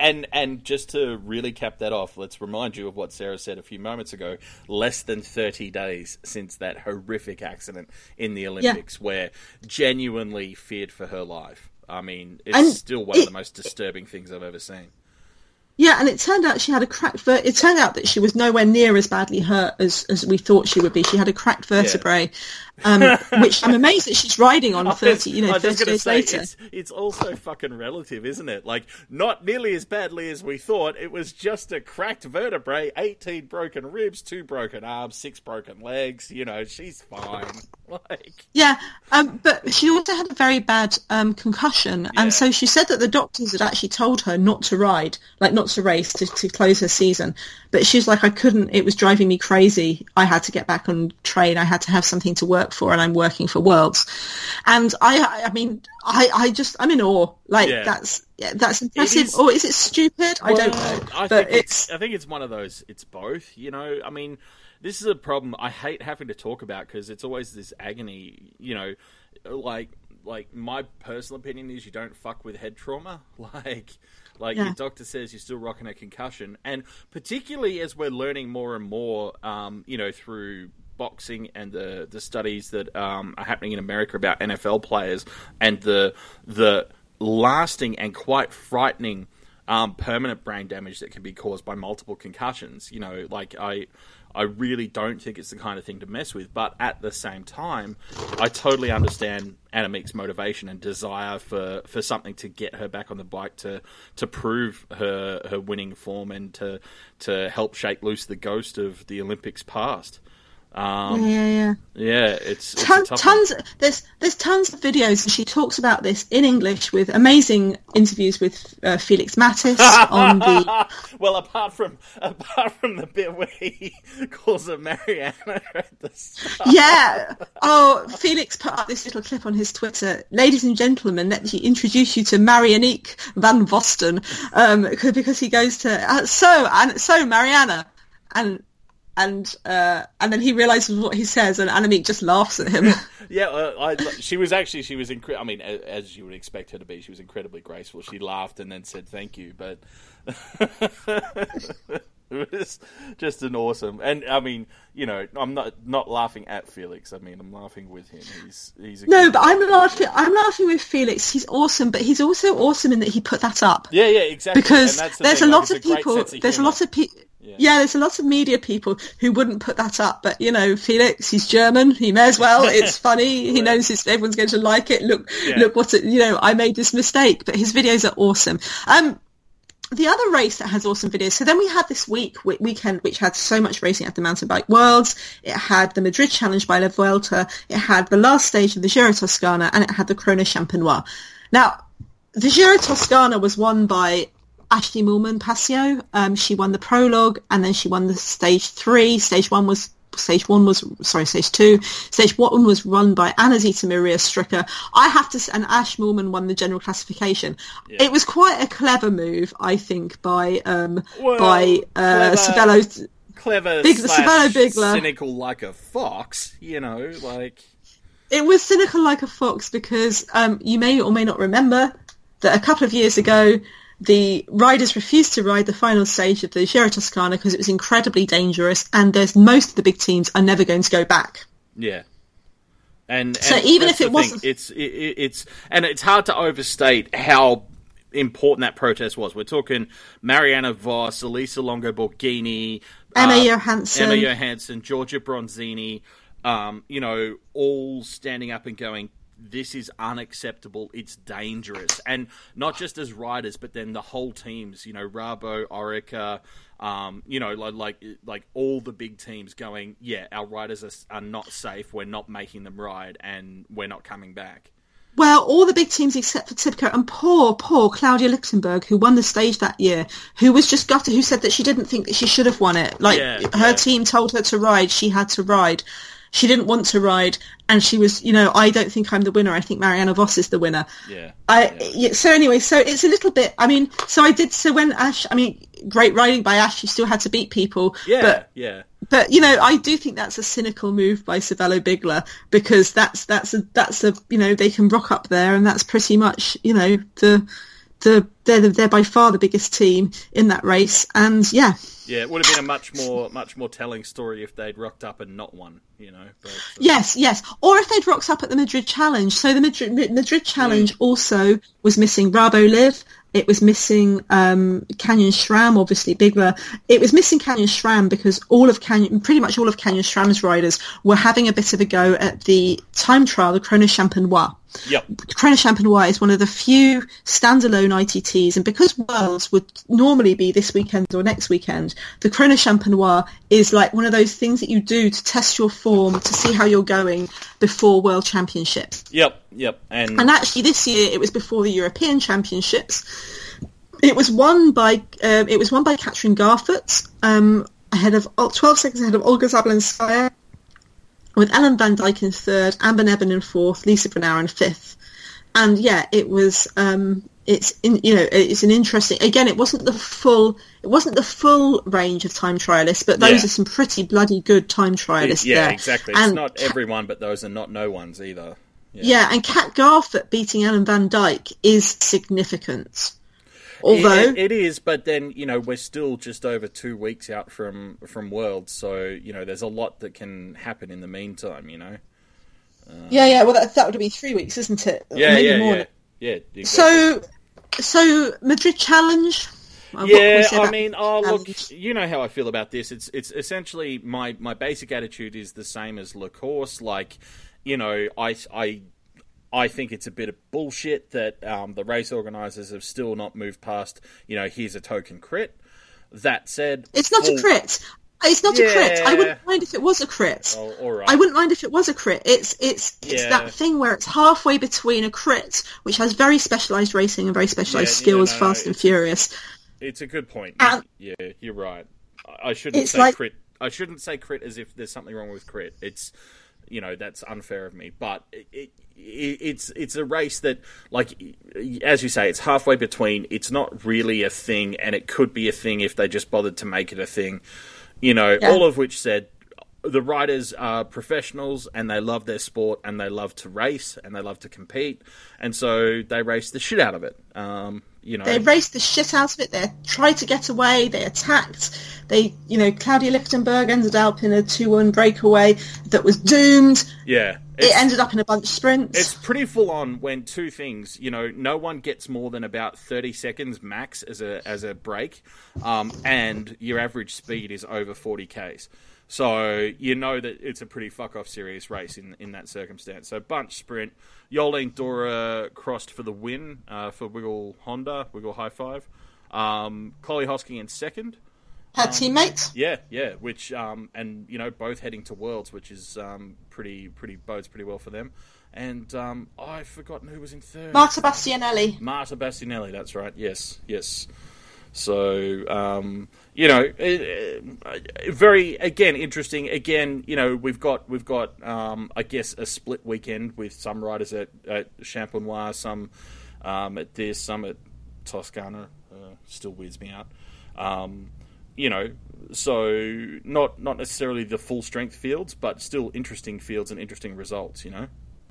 And and just to really cap that off, let's remind you of what Sarah said a few moments ago. Less than thirty days since that horrific accident in the Olympics, where genuinely feared for her life. I mean, it's And still one of the most disturbing things I've ever seen. Yeah, and it turned out she had a cracked ver- It turned out that she was nowhere near as badly hurt as, as we thought she would be. She had a cracked vertebrae, um, which I'm amazed that she's riding on 30, you know, I was 30 gonna days say, later. It's, it's also fucking relative, isn't it? Like, not nearly as badly as we thought. It was just a cracked vertebrae, 18 broken ribs, two broken arms, six broken legs. You know, she's fine. Like, Yeah, um, but she also had a very bad um, concussion, Yeah. and so she said that the doctors had actually told her not to ride, like not to race, to, to close her season. But she's like, I couldn't. It was driving me crazy. I had to get back on train. I had to have something to work for, and I'm working for Worlds. And I, I mean, I, I just, I'm in awe. Like Yeah. that's, yeah, that's impressive. is- or is it stupid? I don't know. I but think it's, I think it's one of those. It's both. You know, I mean, this is a problem I hate having to talk about because it's always this agony. You know, like like my personal opinion is you don't fuck with head trauma. Like, Like Yeah. your doctor says, you're still rocking a concussion, and particularly as we're learning more and more, um, you know, through boxing and the the studies that um, are happening in America about NFL players and the the lasting and quite frightening um, permanent brain damage that can be caused by multiple concussions. You know, like I, I really don't think it's the kind of thing to mess with. But at the same time, I totally understand Annemiek's motivation and desire for, for something to get her back on the bike to to prove her her winning form and to to help shake loose the ghost of the Olympics past. Um, yeah, yeah, yeah. yeah, it's, it's Ton, one. tons. There's there's tons of videos, and she talks about this in English with amazing interviews with uh, Felix Mattis on the. well, apart from apart from the bit where he calls her Mariana at the start. Yeah. Oh, Felix put up this little clip on his Twitter. Ladies and gentlemen, let me introduce you to Marianique van Vosten, um, because he goes to uh, so and so Mariana, and and uh, and then he realizes what he says, and Annemiek just laughs at him. Yeah, uh, I, she was actually she was incre- I mean, as you would expect her to be, she was incredibly graceful. She laughed and then said thank you, but it was just an awesome. And I mean, you know, I'm not not laughing at Felix. I mean, I'm laughing with him. He's he's a No, but I'm laughing. I'm laughing with Felix. He's awesome, but he's also awesome in that he put that up. yeah, yeah, exactly. because the there's thing, a like, lot it's of people of there's a lot of people yeah. there's a lot of media people who wouldn't put that up but you know felix he's german he may as well it's funny he knows it's, everyone's going to like it look Yeah. look what it, you know i made this mistake but his videos are awesome um the other race that has awesome videos. So then we had this week we- weekend, which had so much racing at the Mountain Bike Worlds. It had the Madrid Challenge by La Vuelta. It had the last stage of the Giro Toscana, and it had the Chrono Champenois. Now, the Giro Toscana was won by Ashleigh Moolman Pasio. Um, she won the prologue, and then she won the stage three. Stage one was stage one was sorry, stage two. Stage one was run by Anna Zita Maria Stricker. I have to, and Ash Moolman won the general classification. It was quite a clever move, I think, by um, Well, by uh, clever. Cervélo. clever Big- slash Bigla. cynical like a fox. You know, like It was cynical like a fox because um, you may or may not remember that a couple of years ago, the riders refused to ride the final stage of the Giro Toscana because it was incredibly dangerous, and there's most of the big teams are never going to go back. Yeah. And, So and even if it wasn't- it's it, it- it's and it's hard to overstate how important that protest was. We're talking Mariana Vos, Elisa Longo Borghini, Emma uh, Johansson. Emma Johansson, Giorgia Bronzini, um, you know, all standing up and going, "This is unacceptable. It's dangerous." And not just as riders, but then the whole teams. You know, Rabo, Orica. Um, you know, like, like like all the big teams going, yeah, our riders are, are not safe. We're not making them ride, and we're not coming back. Well, all the big teams except for Tibco and poor, poor Claudia Lichtenberg, who won the stage that year, who was just gutted, who said that she didn't think that she should have won it. Like, Yeah, her yeah. team told her to ride, she had to ride. She didn't want to ride, and she was, you know, I don't think I'm the winner. I think Mariana Vos is the winner. Yeah, I yeah, so anyway, so it's a little bit. I mean, so I did. So when Ash, I mean, great riding by Ash, she still had to beat people. yeah, but yeah. but you know, I do think that's a cynical move by Cervélo Bigla because that's that's a that's a you know they can rock up there and that's pretty much you know the the they're the, they're by far the biggest team in that race and yeah Yeah, it would have been a much more much more telling story if they'd rocked up and not won. You know, but, uh, yes yes or if they'd rocked up at the Madrid Challenge so the Madrid Madrid Challenge also was missing Rabo Liv. it was missing um, Canyon SRAM, obviously Bigla. It was missing Canyon SRAM because all of Canyon, pretty much all of Canyon SRAM's riders were having a bit of a go at the time trial, the Chrono Champenois. Yep, Chrono Champenois is one of the few standalone ITTs, and because Worlds would normally be this weekend or next weekend, the Chrono Champenois is like one of those things that you do to test your form, to see how you're going before World Championships. yep, yep, and, And actually, this year it was before the European Championships. It was won by um, it was won by Katrin Garfoot, um, ahead of oh, 12 seconds ahead of Olga Zabelinskaya, with Ellen van Dijk in third, Amber Neben in fourth, Lisa Brennauer in fifth. And yeah, it was um, it's in, you know it's an interesting. Again, it wasn't the full it wasn't the full range of time trialists, but those Yeah. are some pretty bloody good time trialists yeah, there. exactly. It's And not everyone, but those are not no ones either. yeah, and Kat Garfoot beating Ellen van Dijk is significant. Although it, it is, but then you know we're still just over two weeks out from from Worlds, so you know there's a lot that can happen in the meantime. You know. yeah, yeah. Well, that, that would be three weeks, isn't it? Yeah, maybe yeah, more. yeah, yeah. exactly. So, so Madrid challenge. What can we Yeah, I mean, oh look, you know how I feel about this. It's it's essentially my my basic attitude is the same as Le Course. Like, you know, I I I think it's a bit of bullshit that um, the race organisers have still not moved past. You know, here's a token crit. That said, It's not a crit. It's not a crit. I wouldn't mind if it was a crit. Oh, all right. I wouldn't mind if it was a crit. It's it's it's Yeah. that thing where it's halfway between a crit, which has very specialised racing and very specialised Yeah, skills, yeah, no, Fast and Furious. It's a good point. And- yeah, you're right. I shouldn't It's say like- crit. I shouldn't say crit as if there's something wrong with crit. It's you know that's unfair of me. But it, it's it's a race that, like as you say, it's halfway between. It's not really a thing, and it could be a thing if they just bothered to make it a thing. You know, Yeah. all of which said. The riders are professionals and they love their sport and they love to race and they love to compete and so they race the shit out of it. Um, you know, They race the shit out of it. They tried to get away. They attacked. They, you know, Claudia Lichtenberg ended up in a two-one breakaway that was doomed. yeah, It ended up in a bunch of sprints. It's pretty full on when two things, you know, no one gets more than about thirty seconds max as a as a break, um, and your average speed is over forty k's. So you know that it's a pretty fuck off serious race in in that circumstance. So bunch sprint, Jolien D'Hoore crossed for the win uh, for Wiggle Honda, Wiggle High Five. Um, Chloe Hosking in second. Her teammate. Yeah, yeah, which um, and you know both heading to Worlds, which is um, pretty pretty bodes pretty well for them. And um, I've forgotten who was in third. Marta Bastianelli. Marta Bastianelli. That's right. Yes, yes. So um, you know, very again interesting. Again, you know, we've got we've got um, I guess a split weekend with some riders at, at Champenois, some um, at this, some at Toscana. Uh, still weirds me out. Um, you know, so not not necessarily the full strength fields, but still interesting fields and interesting results. You know.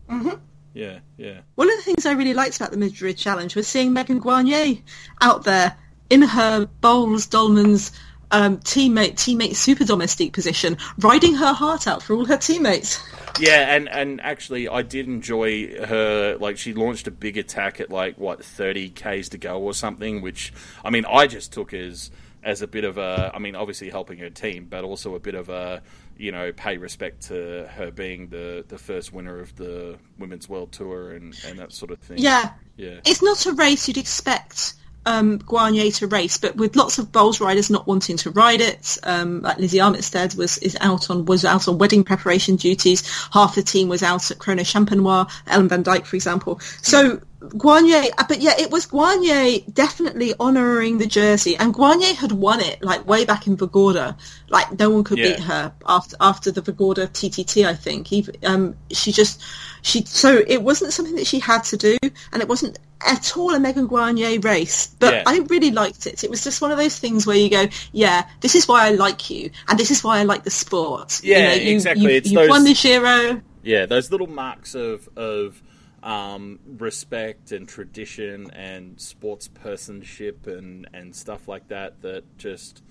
Mm-hmm. Yeah, yeah. One of the things I really liked about the Madrid Challenge was seeing Megan Guarnier out there in her Boels Dolmans um, teammate teammate super domestique position, riding her heart out for all her teammates. Yeah, and and actually, I did enjoy her. Like, she launched a big attack at like what thirty k's to go or something. Which I mean, I just took as as a bit of a. I mean, obviously helping her team, but also a bit of a you know pay respect to her being the the first winner of the women's world tour and and that sort of thing. Yeah, yeah, it's not a race you'd expect um, to race, but with lots of Boels riders not wanting to ride it, um, like Lizzie Armitstead was is out on was out on wedding preparation duties. Half the team was out at Chrono Champenois. Ellen van Dijk, for example. So Uh, but yeah, it was Guarnier definitely honouring the jersey, and Guarnier had won it like way back in Vårgårda. Like no one could Yeah. beat her after after the Vårgårda TTT. I think Even, um, she just she so it wasn't something that she had to do, and it wasn't at all a Megan Guarnier race. But Yeah. I really liked it. It was just one of those things where you go, yeah, this is why I like you, and this is why I like the sport. Yeah, you know, you, exactly. You, It's you've won the those- Giro. yeah. Those little marks of of um, respect and tradition and sports personship and and stuff like that that just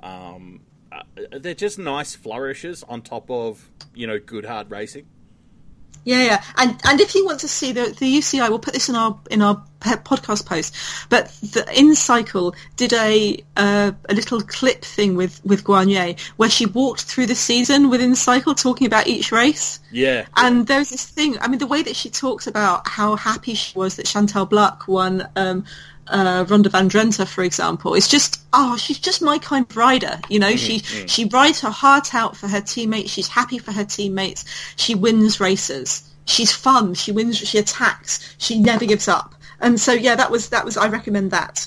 um, uh, they're just nice flourishes on top of you know good hard racing. Yeah, yeah, and and if you want to see the the UCI, we'll put this in our in our podcast post. But the InCycle did a uh, a little clip thing with with Guarnier where she walked through the season with InCycle talking about each race. Yeah, And there's this thing. I mean, the way that she talks about how happy she was that Chantal Blaak won um, uh, Ronde van Drenthe, for example, it's just oh, she's just my kind of rider. You know, she she rides her heart out for her teammates. She's happy for her teammates. She wins races. She's fun. She wins. She attacks. She never gives up. And so yeah, that was that was. I recommend that.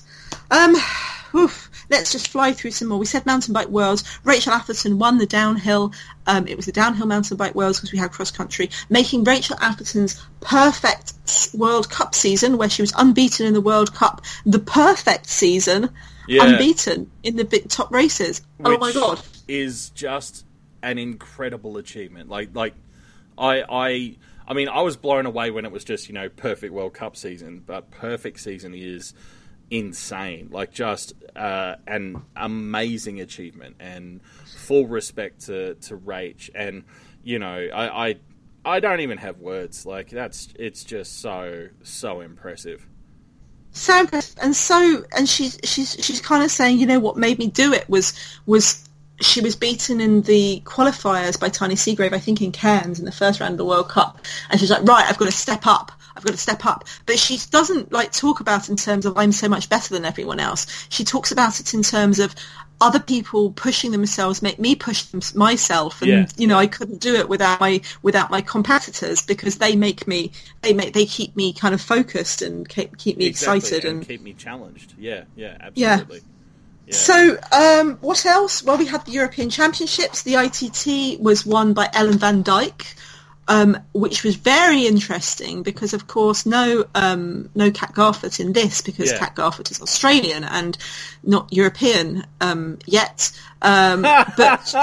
Um, oof, let's just fly through some more. We said mountain bike worlds. Rachel Atherton won the downhill. Um, it was the downhill mountain bike worlds because we had cross country, making Rachel Atherton's perfect World Cup season, where she was unbeaten in the World Cup, the perfect season, Yeah. unbeaten in the big top races. oh my god! is just an incredible achievement. Like like I I I mean I was blown away when it was just you know perfect World Cup season, but perfect season is insane. Like just uh, an amazing achievement and full respect to to Rach. And you know, I, I I don't even have words. Like that's it's just so so impressive. So and so and she's she's she's kind of saying, you know, what made me do it was was she was beaten in the qualifiers by Tahnée Seagrave, I think in Cairns in the first round of the World Cup, and she's like, right, I've got to step up. I've got to step up. But she doesn't like talk about it in terms of I'm so much better than everyone else. She talks about it in terms of other people pushing themselves make me push them, myself and Yeah. you know I couldn't do it without my without my competitors because they make me they make they keep me kind of focused and keep, keep me Exactly, excited and, and keep me challenged. Yeah, yeah, Yeah. absolutely. Yeah. So, um, what else? Well, we had the European Championships. The ITT was won by Ellen van Dijk, um, which was very interesting because, of course, no um, no Kat Garfoot in this because Yeah. Kat Garfoot is Australian and not European um, yet. Um, but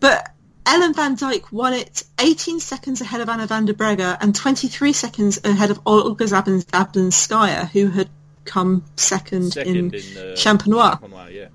but Ellen van Dijk won it 18 seconds ahead of Anna van der Breggen and 23 seconds ahead of Olga Zabin- Zablinskaya, who had come second, second in, in, the Champenois. Champenois, yeah.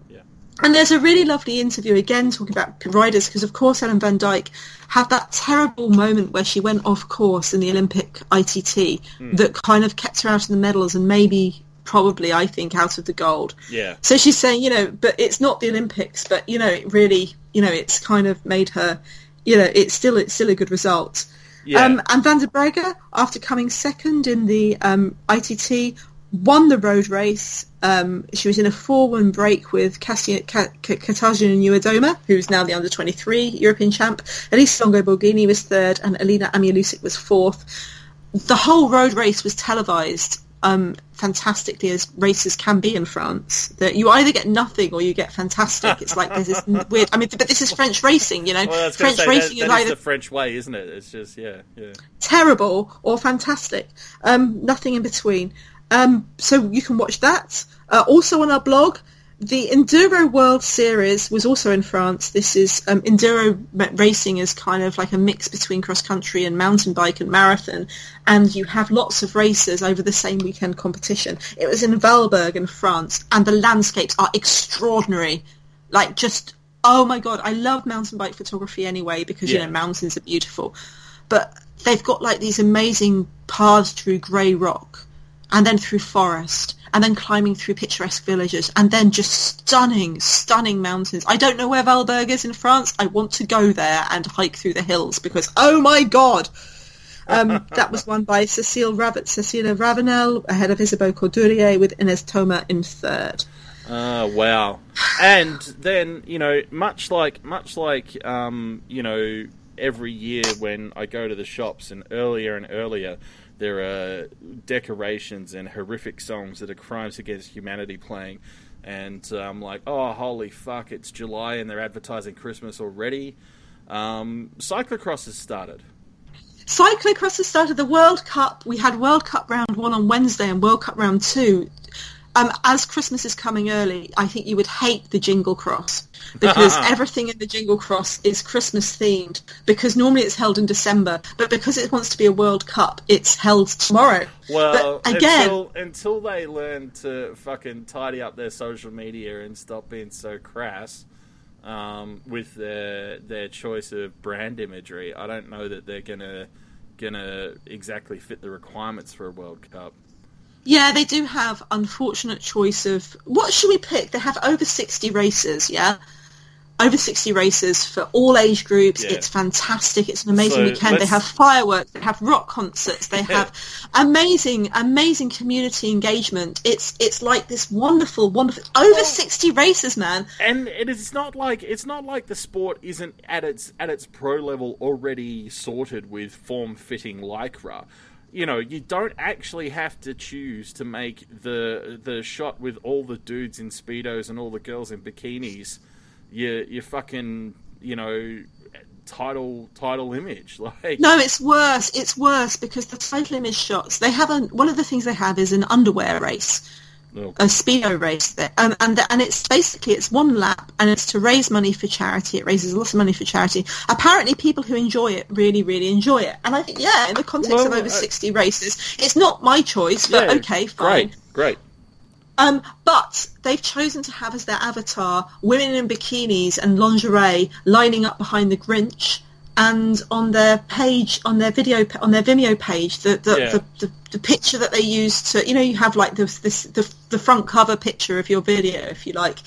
And there's a really lovely interview again talking about riders because of course Ellen van Dijk had that terrible moment where she went off course in the Olympic ITT Hmm. that kind of kept her out of the medals and maybe probably I think out of the gold. Yeah. So she's saying, you know, but it's not the Olympics, but you know, it really, you know, it's kind of made her, you know, it's still it's still a good result. Yeah. Um, and Van der Breggen, after coming second in the um, ITT, won the road race. Um, she was in a 4-1 break with Kasia- Ka- Ka- Katarzyna who's now the under-23 European champ. Elisa Longo Borghini was third, and Alena Amialiusik was fourth. The whole road race was televised um, fantastically as races can be in France. That you either get nothing or you get fantastic. It's like there's this weird. I mean, but this is French racing, you know. Well, I was going French say racing that, is that is either the French way, isn't it? It's just yeah, yeah. terrible or fantastic. Um, nothing in between. Um, so you can watch that. Uh, also on our blog, the Enduro World Series was also in France. This is um, Enduro racing is kind of like a mix between cross country and mountain bike and marathon, and you have lots of races over the same weekend competition. It was in Valberg in France, and the landscapes are extraordinary. Like just oh my god, I love mountain bike photography anyway because you know mountains are beautiful but they've got like these amazing paths through grey rock and then through forest and then climbing through picturesque villages and then just stunning, stunning mountains. I don't know where Valberg is in France. I want to go there and hike through the hills because, oh my god! Um, that was won by Cecile Rav- Cecilia Ravanel ahead of Isabeau Courdurier with Ines Thoma in third. Ah, wow. And then you know, much like much like um, you know, every year when I go to the shops, and earlier and earlier, there are decorations and horrific songs that are crimes against humanity playing. And uh, I'm like, oh, holy fuck! It's July and they're advertising Christmas already. Um, cyclocross has started. Cyclocross has started the World Cup. We had World Cup round one on Wednesday and World Cup round two. Um, as Christmas is coming early, I think you would hate the Jingle Cross because everything in the Jingle Cross is Christmas themed. Because normally it's held in December, but because it wants to be a World Cup, it's held tomorrow. Well, but again, until, until they learn to fucking tidy up their social media and stop being so crass um, with their their choice of brand imagery, I don't know that they're gonna gonna exactly fit the requirements for a World Cup. Yeah, they do have unfortunate choice of what should we pick? They have over sixty races, yeah. Over sixty races for all age groups. Yeah. It's fantastic. It's an amazing So weekend. They let's- have fireworks. They have rock concerts. They have amazing, amazing community engagement. It's it's like this wonderful, wonderful over sixty races, man. And it is not like it's not like the sport isn't at its at its pro level already sorted with form fitting lycra. You know, you don't actually have to choose to make the the shot with all the dudes in speedos and all the girls in bikinis. Your your fucking you know title title image like No, it's worse. It's worse because the title image shots. They have a one of the things they have is an underwear race. Oh, a speedo race there, um, and and it's basically it's one lap, and it's to raise money for charity. It raises lots of money for charity. Apparently, people who enjoy it really, really enjoy it, and I think yeah, in the context of over uh, sixty races, it's not my choice, but yeah, okay, fine. great great Um, but they've chosen to have as their avatar women in bikinis and lingerie lining up behind the Grinch. And on their page, on their video, on their Vimeo page, the the, Yeah. the, the, the picture that they use to, you know, you have like this, this the, the front cover picture of your video, if you like,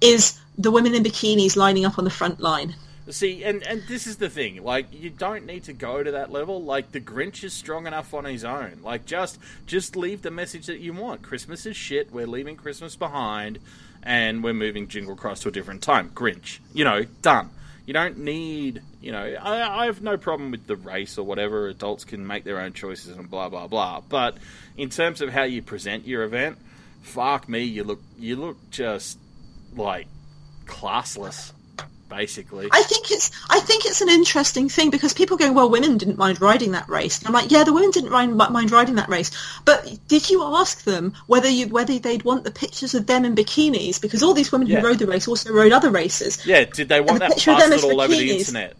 is the women in bikinis lining up on the front line. See, and and this is the thing. Like, you don't need to go to that level. Like, the Grinch is strong enough on his own. Like, just just leave the message that you want. Christmas is shit. We're leaving Christmas behind, and we're moving Jingle Cross to a different time. Grinch, you know, done. You don't need, you know, I, I have no problem with the race or whatever. Adults can make their own choices and blah blah blah. But in terms of how you present your event, fuck me, you look you look just like classless, basically. I think it's I think it's an interesting thing because people go, well, women didn't mind riding that race. And I'm like, yeah, the women didn't mind, mind riding that race, but did you ask them whether you whether they'd want the pictures of them in bikinis? Because all these women Yeah. who rode the race also rode other races. Yeah, did they want the that picture of them as all over the bikinis. internet?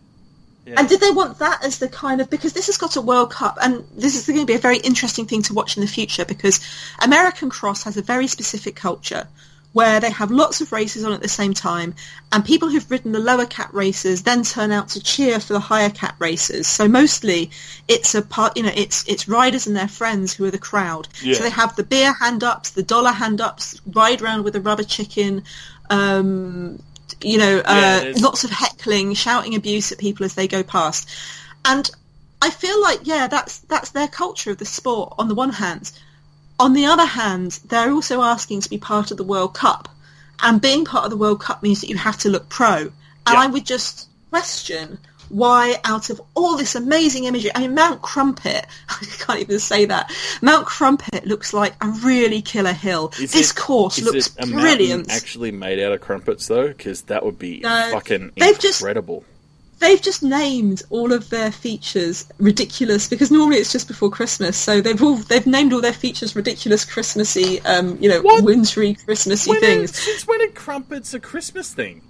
Yeah. And did they want that as the kind of because this has got a World Cup and this is going to be a very interesting thing to watch in the future because American cross has a very specific culture where they have lots of races on at the same time and people who've ridden the lower cat races then turn out to cheer for the higher cat races. So mostly it's a part you know it's it's riders and their friends who are the crowd. Yeah. So they have the beer hand ups, the dollar hand ups, ride around with a rubber chicken um you know, uh, there's- lots of heckling, shouting abuse at people as they go past. And I feel like, yeah, that's that's their culture of the sport on the one hand. On the other hand, they're also asking to be part of the World Cup. And being part of the World Cup means that you have to look pro. And Yeah. I would just question why out of all this amazing imagery, I mean, Mount Crumpet, I can't even say that, Mount Crumpet looks like a really killer hill. Is this it- course is looks it a mountain brilliant. Actually made out of crumpets though, because that would be No, fucking they've just- incredible. They've just named all of their features ridiculous because normally it's just before Christmas. So they've all they've named all their features ridiculous Christmassy, um, you know, What? wintry Christmassy When things. is- since when are crumpets a Christmas thing?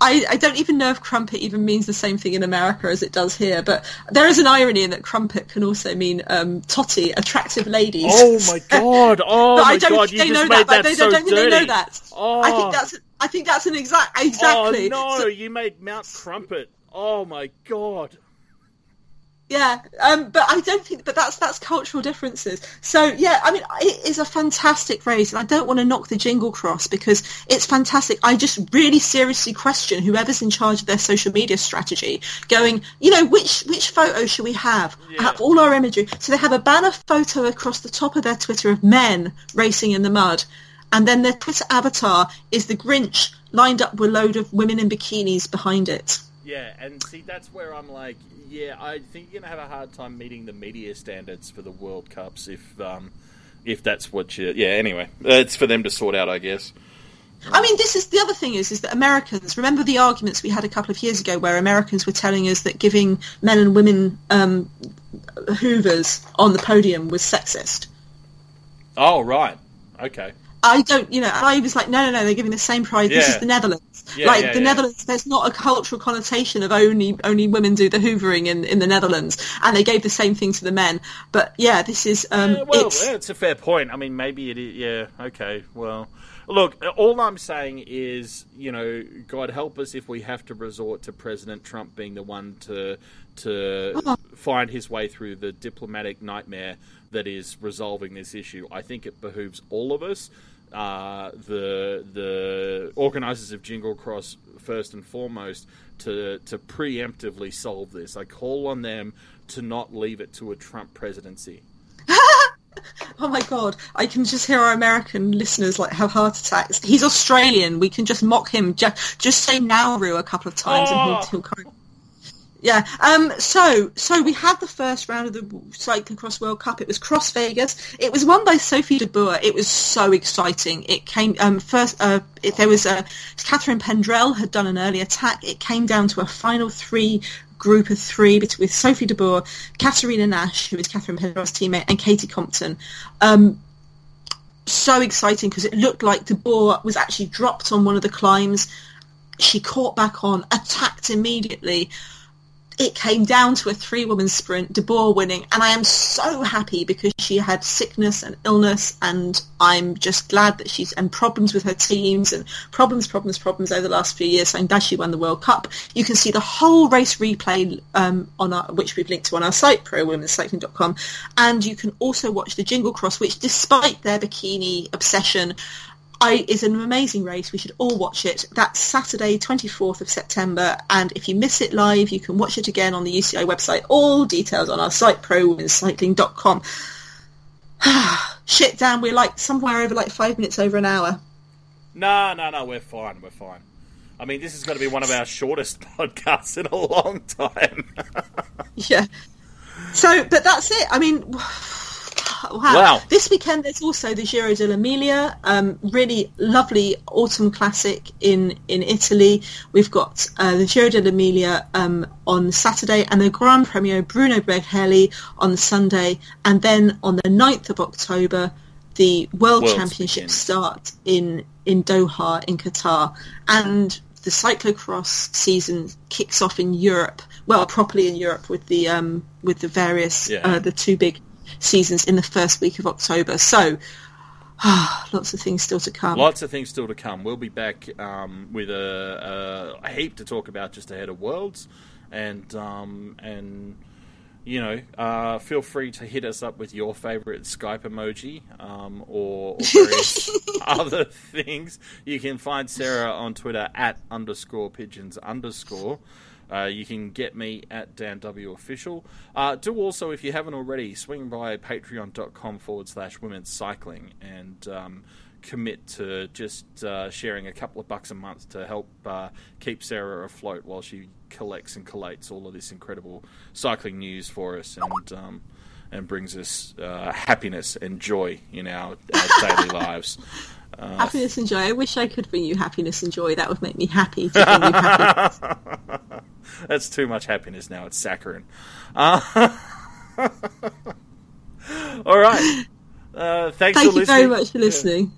I, I don't even know if crumpet even means the same thing in America as it does here, but there is an irony in that crumpet can also mean um, totty, attractive ladies. Oh my god! Oh But my I don't god! think You they just know made that. they so don't think they know dirty. that. Oh. I think that's I think that's an exact exactly. Oh no! So- you made Mount Crumpet. Oh my god! Yeah, um, but I don't think, but that's that's cultural differences. So yeah, I mean, it is a fantastic race, and I don't want to knock the Jingle Cross because it's fantastic. I just really seriously question whoever's in charge of their social media strategy, going, you know, which which photo should we have? Yeah. Have all our imagery. So they have a banner photo across the top of their Twitter of men racing in the mud, and then their Twitter avatar is the Grinch lined up with a load of women in bikinis behind it. Yeah, and see, that's where I'm like, yeah, I think you're gonna have a hard time meeting the media standards for the World Cups if, um, if that's what you. Yeah. Anyway, uh, it's for them to sort out, I guess. I mean, this is the other thing is is that Americans remember the arguments we had a couple of years ago where Americans were telling us that giving men and women um, hoovers on the podium was sexist. Oh right. Okay. I don't, you know, I was like, no, no, no, they're giving the same prize. This is the Netherlands. Yeah, like yeah, the yeah. Netherlands, there's not a cultural connotation of only only women do the hoovering in, in the Netherlands, and they gave the same thing to the men. But yeah, this is um, Yeah, well, it's yeah, it's a fair point. I mean, maybe it is. Yeah, okay. Well, look, all I'm saying is, you know, God help us if we have to resort to President Trump being the one to to Oh. find his way through the diplomatic nightmare that is resolving this issue. I think it behooves all of us. Uh, the the organisers of Jingle Cross first and foremost to to preemptively solve this. I call on them to not leave it to a Trump presidency. Oh my god, I can just hear our American listeners like have heart attacks. He's Australian. We can just mock him. Just, just say Nauru a couple of times and Oh. he'll, he'll kind of- Yeah. Um. So, so we had the first round of the Cyclocross World Cup. It was Cross Vegas. It was won by Sophie de Boer. It was so exciting. It came um first. Uh, it, there was uh, Catherine Pendrell had done an early attack. It came down to a final three group of three with Sophie de Boer, Katerina Nash, who is Catherine Pendrell's teammate, and Katie Compton. Um, so exciting because it looked like De Boer was actually dropped on one of the climbs. She caught back on, attacked immediately. It came down to a three-woman sprint, De Boer winning, and I am so happy because she had sickness and illness, and I'm just glad that she's and problems with her teams and problems, problems, problems over the last few years. So I'm glad she won the World Cup. You can see the whole race replay um, on our, which we've linked to on our site, prowomenscycling.com, and you can also watch the Jingle Cross, which despite their bikini obsession, I, is an amazing race. We should all watch it. That's Saturday, 24th of September. And if you miss it live, you can watch it again on the UCI website. All details on our site, prowomenscycling.com. Shit, Dan, we're like somewhere over like five minutes over an hour. No, no, no, we're fine. We're fine. I mean, this is going to be one of our shortest podcasts in a long time. yeah. So, but that's it. I mean, wow. Wow. This weekend there's also the Giro dell'Emilia, um, really lovely autumn classic in, in Italy. We've got uh, the Giro dell'Emilia um, on Saturday and the Grand Premio Bruno Beghelli on Sunday. And then on the 9th of October, the World Worlds Championships begin. start in, in Doha in Qatar. And the cyclocross season kicks off in Europe, well, properly in Europe with the um, with the various Yeah. uh, the two big seasons in the first week of October. So, lots of things still to come. Lots of things still to come. We'll be back um, with a, a, a heap to talk about just ahead of Worlds, and um, and you know, uh, feel free to hit us up with your favorite Skype emoji um, or, or other things. You can find Sarah on Twitter at underscore pigeons underscore. Uh, you can get me at Dan W Official. Uh, do also, if you haven't already, swing by patreon.com forward slash women's cycling and um, commit to just uh, sharing a couple of bucks a month to help uh, keep Sarah afloat while she collects and collates all of this incredible cycling news for us and um, and brings us uh, happiness and joy in our, our daily lives. Uh, happiness and joy. I wish I could bring you happiness and joy. That would make me happy to bring you happiness. That's too much happiness now. It's saccharine. Uh, all right. Uh, thanks Thank you listening. very much for listening.